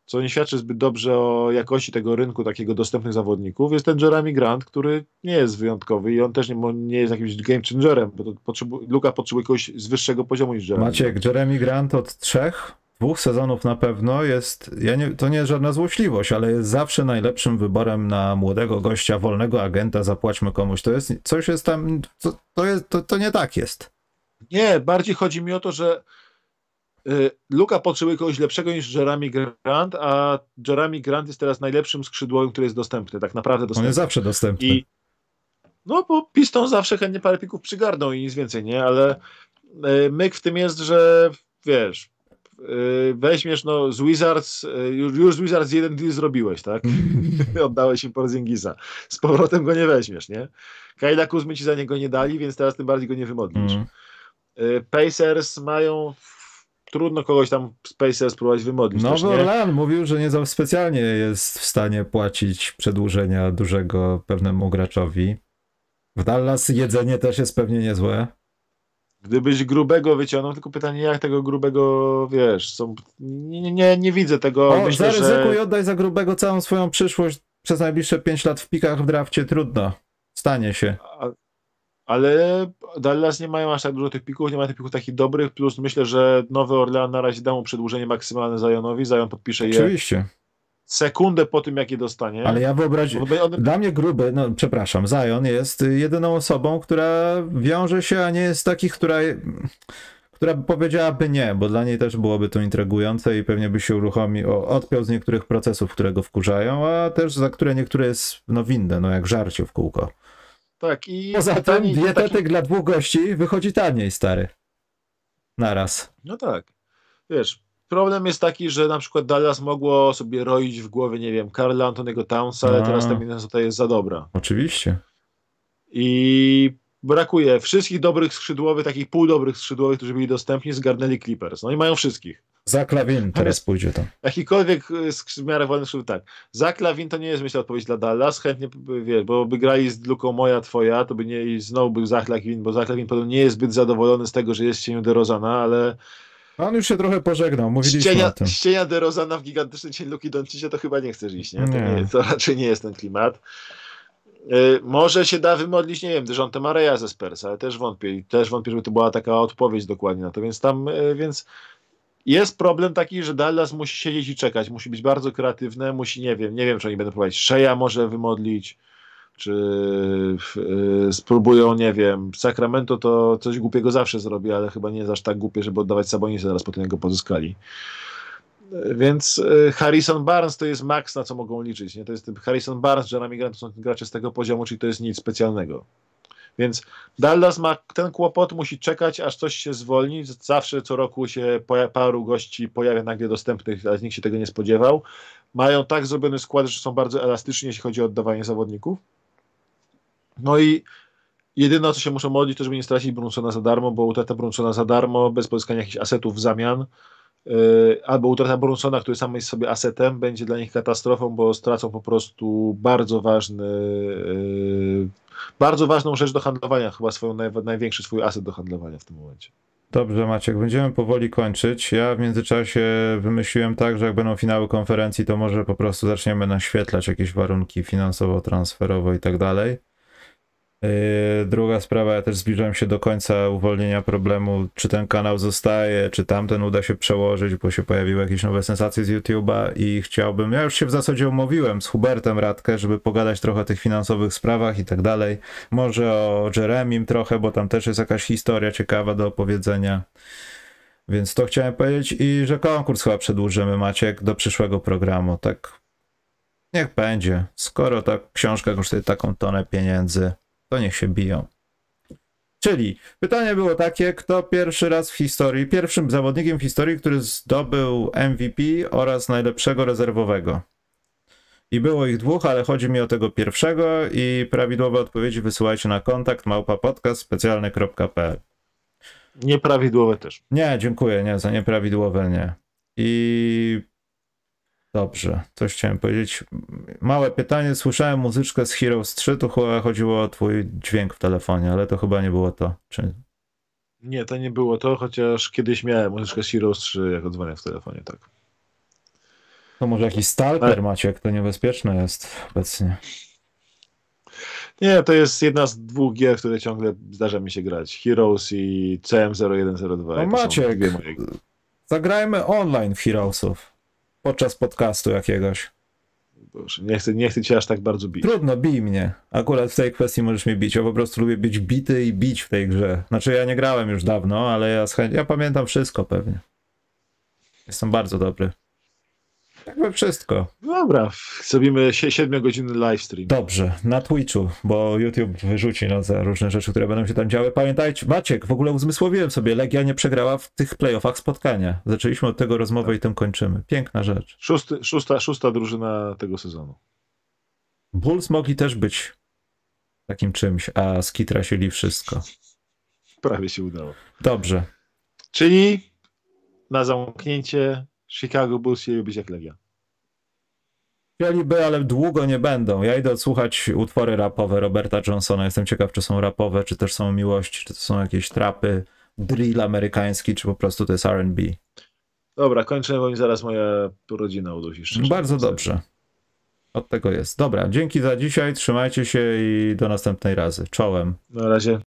S2: co nie świadczy zbyt dobrze o jakości tego rynku takiego dostępnych zawodników, jest ten Jeremy Grant, który nie jest wyjątkowy i on też nie, nie jest jakimś game changerem, bo potrzebu, Luka potrzebuje kogoś z wyższego poziomu niż Jeremy.
S1: Maciek, Jeremy Grant od trzech dwóch sezonów na pewno jest, ja nie, to nie jest żadna złośliwość, ale jest zawsze najlepszym wyborem na młodego gościa, wolnego agenta, zapłaćmy komuś. To jest, coś jest tam, to, to, jest, to, to nie tak jest.
S2: Nie, bardziej chodzi mi o to, że y, Luka potrzebuje kogoś lepszego niż Jeremy Grant, a Jeremy Grant jest teraz najlepszym skrzydłowym, który jest dostępny, tak naprawdę dostępny.
S1: On jest zawsze dostępny. I,
S2: no bo Piston zawsze chętnie parę pików przygarną i nic więcej, nie? Ale y, myk w tym jest, że wiesz, weźmiesz no z Wizards, y, już z Wizards jeden deal zrobiłeś, tak? Oddałeś im Porzingisa. Z powrotem go nie weźmiesz, nie? Kajla Kuzmy ci za niego nie dali, więc teraz tym bardziej go nie wymodlisz. Mm. Pacers mają trudno kogoś tam z Pacers próbować wymodlić.
S1: Nowy Orlean mówił, że nie za specjalnie jest w stanie płacić przedłużenia dużego pewnemu graczowi. W Dallas jedzenie też jest pewnie niezłe.
S2: Gdybyś grubego wyciągnął, tylko pytanie, jak tego grubego, wiesz, są, nie, nie, nie widzę tego.
S1: O, Myślę, zaryzykuj że... oddaj za grubego całą swoją przyszłość przez najbliższe 5 lat w pikach w drafcie, trudno. Stanie się. A,
S2: ale Dallas nie mają aż tak dużo tych pików, nie mają tych pików takich dobrych, plus myślę, że Nowy Orlean na razie da mu przedłużenie maksymalne Zionowi, Zion podpisze
S1: Oczywiście. je.
S2: Sekundę po tym, jakie dostanie.
S1: Ale ja wyobraź... Dla mnie gruby, no przepraszam, Zion jest jedyną osobą, która wiąże się, a nie jest takich, która która powiedziałaby nie, bo dla niej też byłoby to intrygujące i pewnie by się uruchomił, odpiął z niektórych procesów, które go wkurzają, a też za które niektóre jest no winne, no jak żarcie w kółko.
S2: Tak i...
S1: Poza tym dietetyk taki... dla dwóch gości wychodzi taniej, stary. Naraz.
S2: No tak. Wiesz, Problem jest taki, że na przykład Dallas mogło sobie roić w głowie, nie wiem, Karla Antoniego Townsa, ale teraz ta Minnesota jest za dobra.
S1: Oczywiście.
S2: I brakuje wszystkich dobrych skrzydłowych, takich półdobrych skrzydłowych, którzy byli dostępni, zgarnęli Clippers. No i mają wszystkich.
S1: Za Klawin teraz pójdzie to.
S2: Jakikolwiek w miarę wolny skrzydł, tak. Za Klawin to nie jest, myślę, odpowiedź dla Dallas. Chętnie, wiesz, bo by grali z Luką moja, twoja, to by nie, i znowu był Zach Klawin, bo Zach Klawin nie jest zbyt zadowolony z tego, że jest cieniu DeRozana, ale
S1: on już się trochę pożegnał, mówiliśmy ścienia, o tym.
S2: Ścienia de Rozana w gigantyczny cień Luki Doncicia to chyba nie chcesz iść, nie? To, nie. nie to raczej nie jest ten klimat. Yy, może się da wymodlić, nie wiem, Dejonte Mareja ze Spurs, ale też wątpię. Też wątpię, żeby to była taka odpowiedź dokładnie na to, więc tam, yy, więc jest problem taki, że Dallas musi siedzieć i czekać, musi być bardzo kreatywne, musi, nie wiem, nie wiem, czy oni będą próbować Szeja może wymodlić, czy y, spróbują, nie wiem, Sacramento to coś głupiego zawsze zrobi, ale chyba nie jest aż tak głupie, żeby oddawać Sabonisę zaraz po tym, jak go pozyskali. Więc y, Harrison Barnes to jest maks, na co mogą liczyć. Nie? To jest Harrison Barnes, Jeremy Grant to są gracze z tego poziomu, czyli to jest nic specjalnego. Więc Dallas ma ten kłopot, musi czekać, aż coś się zwolni. Zawsze co roku się paru gości pojawia nagle dostępnych, ale nikt się tego nie spodziewał. Mają tak zrobiony skład, że są bardzo elastyczni, jeśli chodzi o oddawanie zawodników. No i Jedyne, o co się muszą modlić, to żeby nie stracić Brunsona za darmo, bo utrata Brunsona za darmo, bez pozyskania jakichś asetów w zamian, yy, albo utrata Brunsona, który sam jest sobie asetem, będzie dla nich katastrofą, bo stracą po prostu bardzo ważny, yy, bardzo ważną rzecz do handlowania, chyba swoją naj, największy swój aset do handlowania w tym momencie.
S1: Dobrze, Maciek, będziemy powoli kończyć. Ja w międzyczasie wymyśliłem tak, że jak będą finały konferencji, to może po prostu zaczniemy naświetlać jakieś warunki finansowo-transferowo i tak dalej. Yy, druga sprawa, ja też zbliżam się do końca uwolnienia problemu, czy ten kanał zostaje, czy tamten uda się przełożyć, bo się pojawiły jakieś nowe sensacje z YouTube'a i chciałbym, ja już się w zasadzie umówiłem z Hubertem Radkę, żeby pogadać trochę o tych finansowych sprawach i tak dalej. Może o Jeremim trochę, bo tam też jest jakaś historia ciekawa do opowiedzenia. Więc to chciałem powiedzieć i że konkurs chyba przedłużymy, Maciek, do przyszłego programu. Tak niech będzie. Skoro ta książka kosztuje taką tonę pieniędzy, to niech się biją. Czyli pytanie było takie, kto pierwszy raz w historii, pierwszym zawodnikiem w historii, który zdobył MVP oraz najlepszego rezerwowego. I było ich dwóch, ale chodzi mi o tego pierwszego i prawidłowe odpowiedzi wysyłajcie na kontakt małpa podcast specjalny.pl.
S2: Nieprawidłowe też.
S1: Nie, dziękuję, nie, za nieprawidłowe nie. I Dobrze, coś chciałem powiedzieć. Małe pytanie. Słyszałem muzyczkę z Heroes 3, to chyba chodziło o twój dźwięk w telefonie, ale to chyba nie było to. Czy...
S2: Nie, to nie było to, chociaż kiedyś miałem muzyczkę z Heroes 3, jak odzwonię w telefonie, tak.
S1: To może jakiś stalker ale... Maciek, to niebezpieczne jest obecnie.
S2: Nie, to jest jedna z dwóch gier, które ciągle zdarza mi się grać. Heroes i CM0102.
S1: No Maciek, zagrajmy online w Heroesów podczas podcastu jakiegoś.
S2: Boże, nie chcę, nie chcę cię aż tak bardzo bić.
S1: Trudno, bij mnie. Akurat w tej kwestii możesz mnie bić. Ja po prostu lubię być bity i bić w tej grze. Znaczy ja nie grałem już dawno, ale ja, ja pamiętam wszystko pewnie. Jestem bardzo dobry. Jakby wszystko.
S2: Dobra, zrobimy 7-godzinny livestream.
S1: Dobrze, na Twitchu, bo YouTube wyrzuci no, za różne rzeczy, które będą się tam działy. Pamiętajcie, Maciek, w ogóle uzmysłowiłem sobie, Legia nie przegrała w tych playoffach spotkania. Zaczęliśmy od tego rozmowę tak. i tym kończymy. Piękna rzecz.
S2: Szósty, szósta, szósta drużyna tego sezonu.
S1: Bulls mogli też być takim czymś, a skitrasili wszystko.
S2: Prawie się udało.
S1: Dobrze.
S2: Czyli na zamknięcie Chicago Bulls chcieli być jak Legia.
S1: Chcieliby, ale długo nie będą. Ja idę odsłuchać utwory rapowe Roberta Johnsona. Jestem ciekaw, czy są rapowe, czy też są miłości, czy to są jakieś trapy, drill amerykański, czy po prostu to jest R&B.
S2: Dobra, kończę, bo mi zaraz moja rodzina udusi. Szczerze.
S1: Bardzo dobrze. Od tego jest. Dobra, dzięki za dzisiaj, trzymajcie się i do następnej razy. Czołem.
S2: Na razie.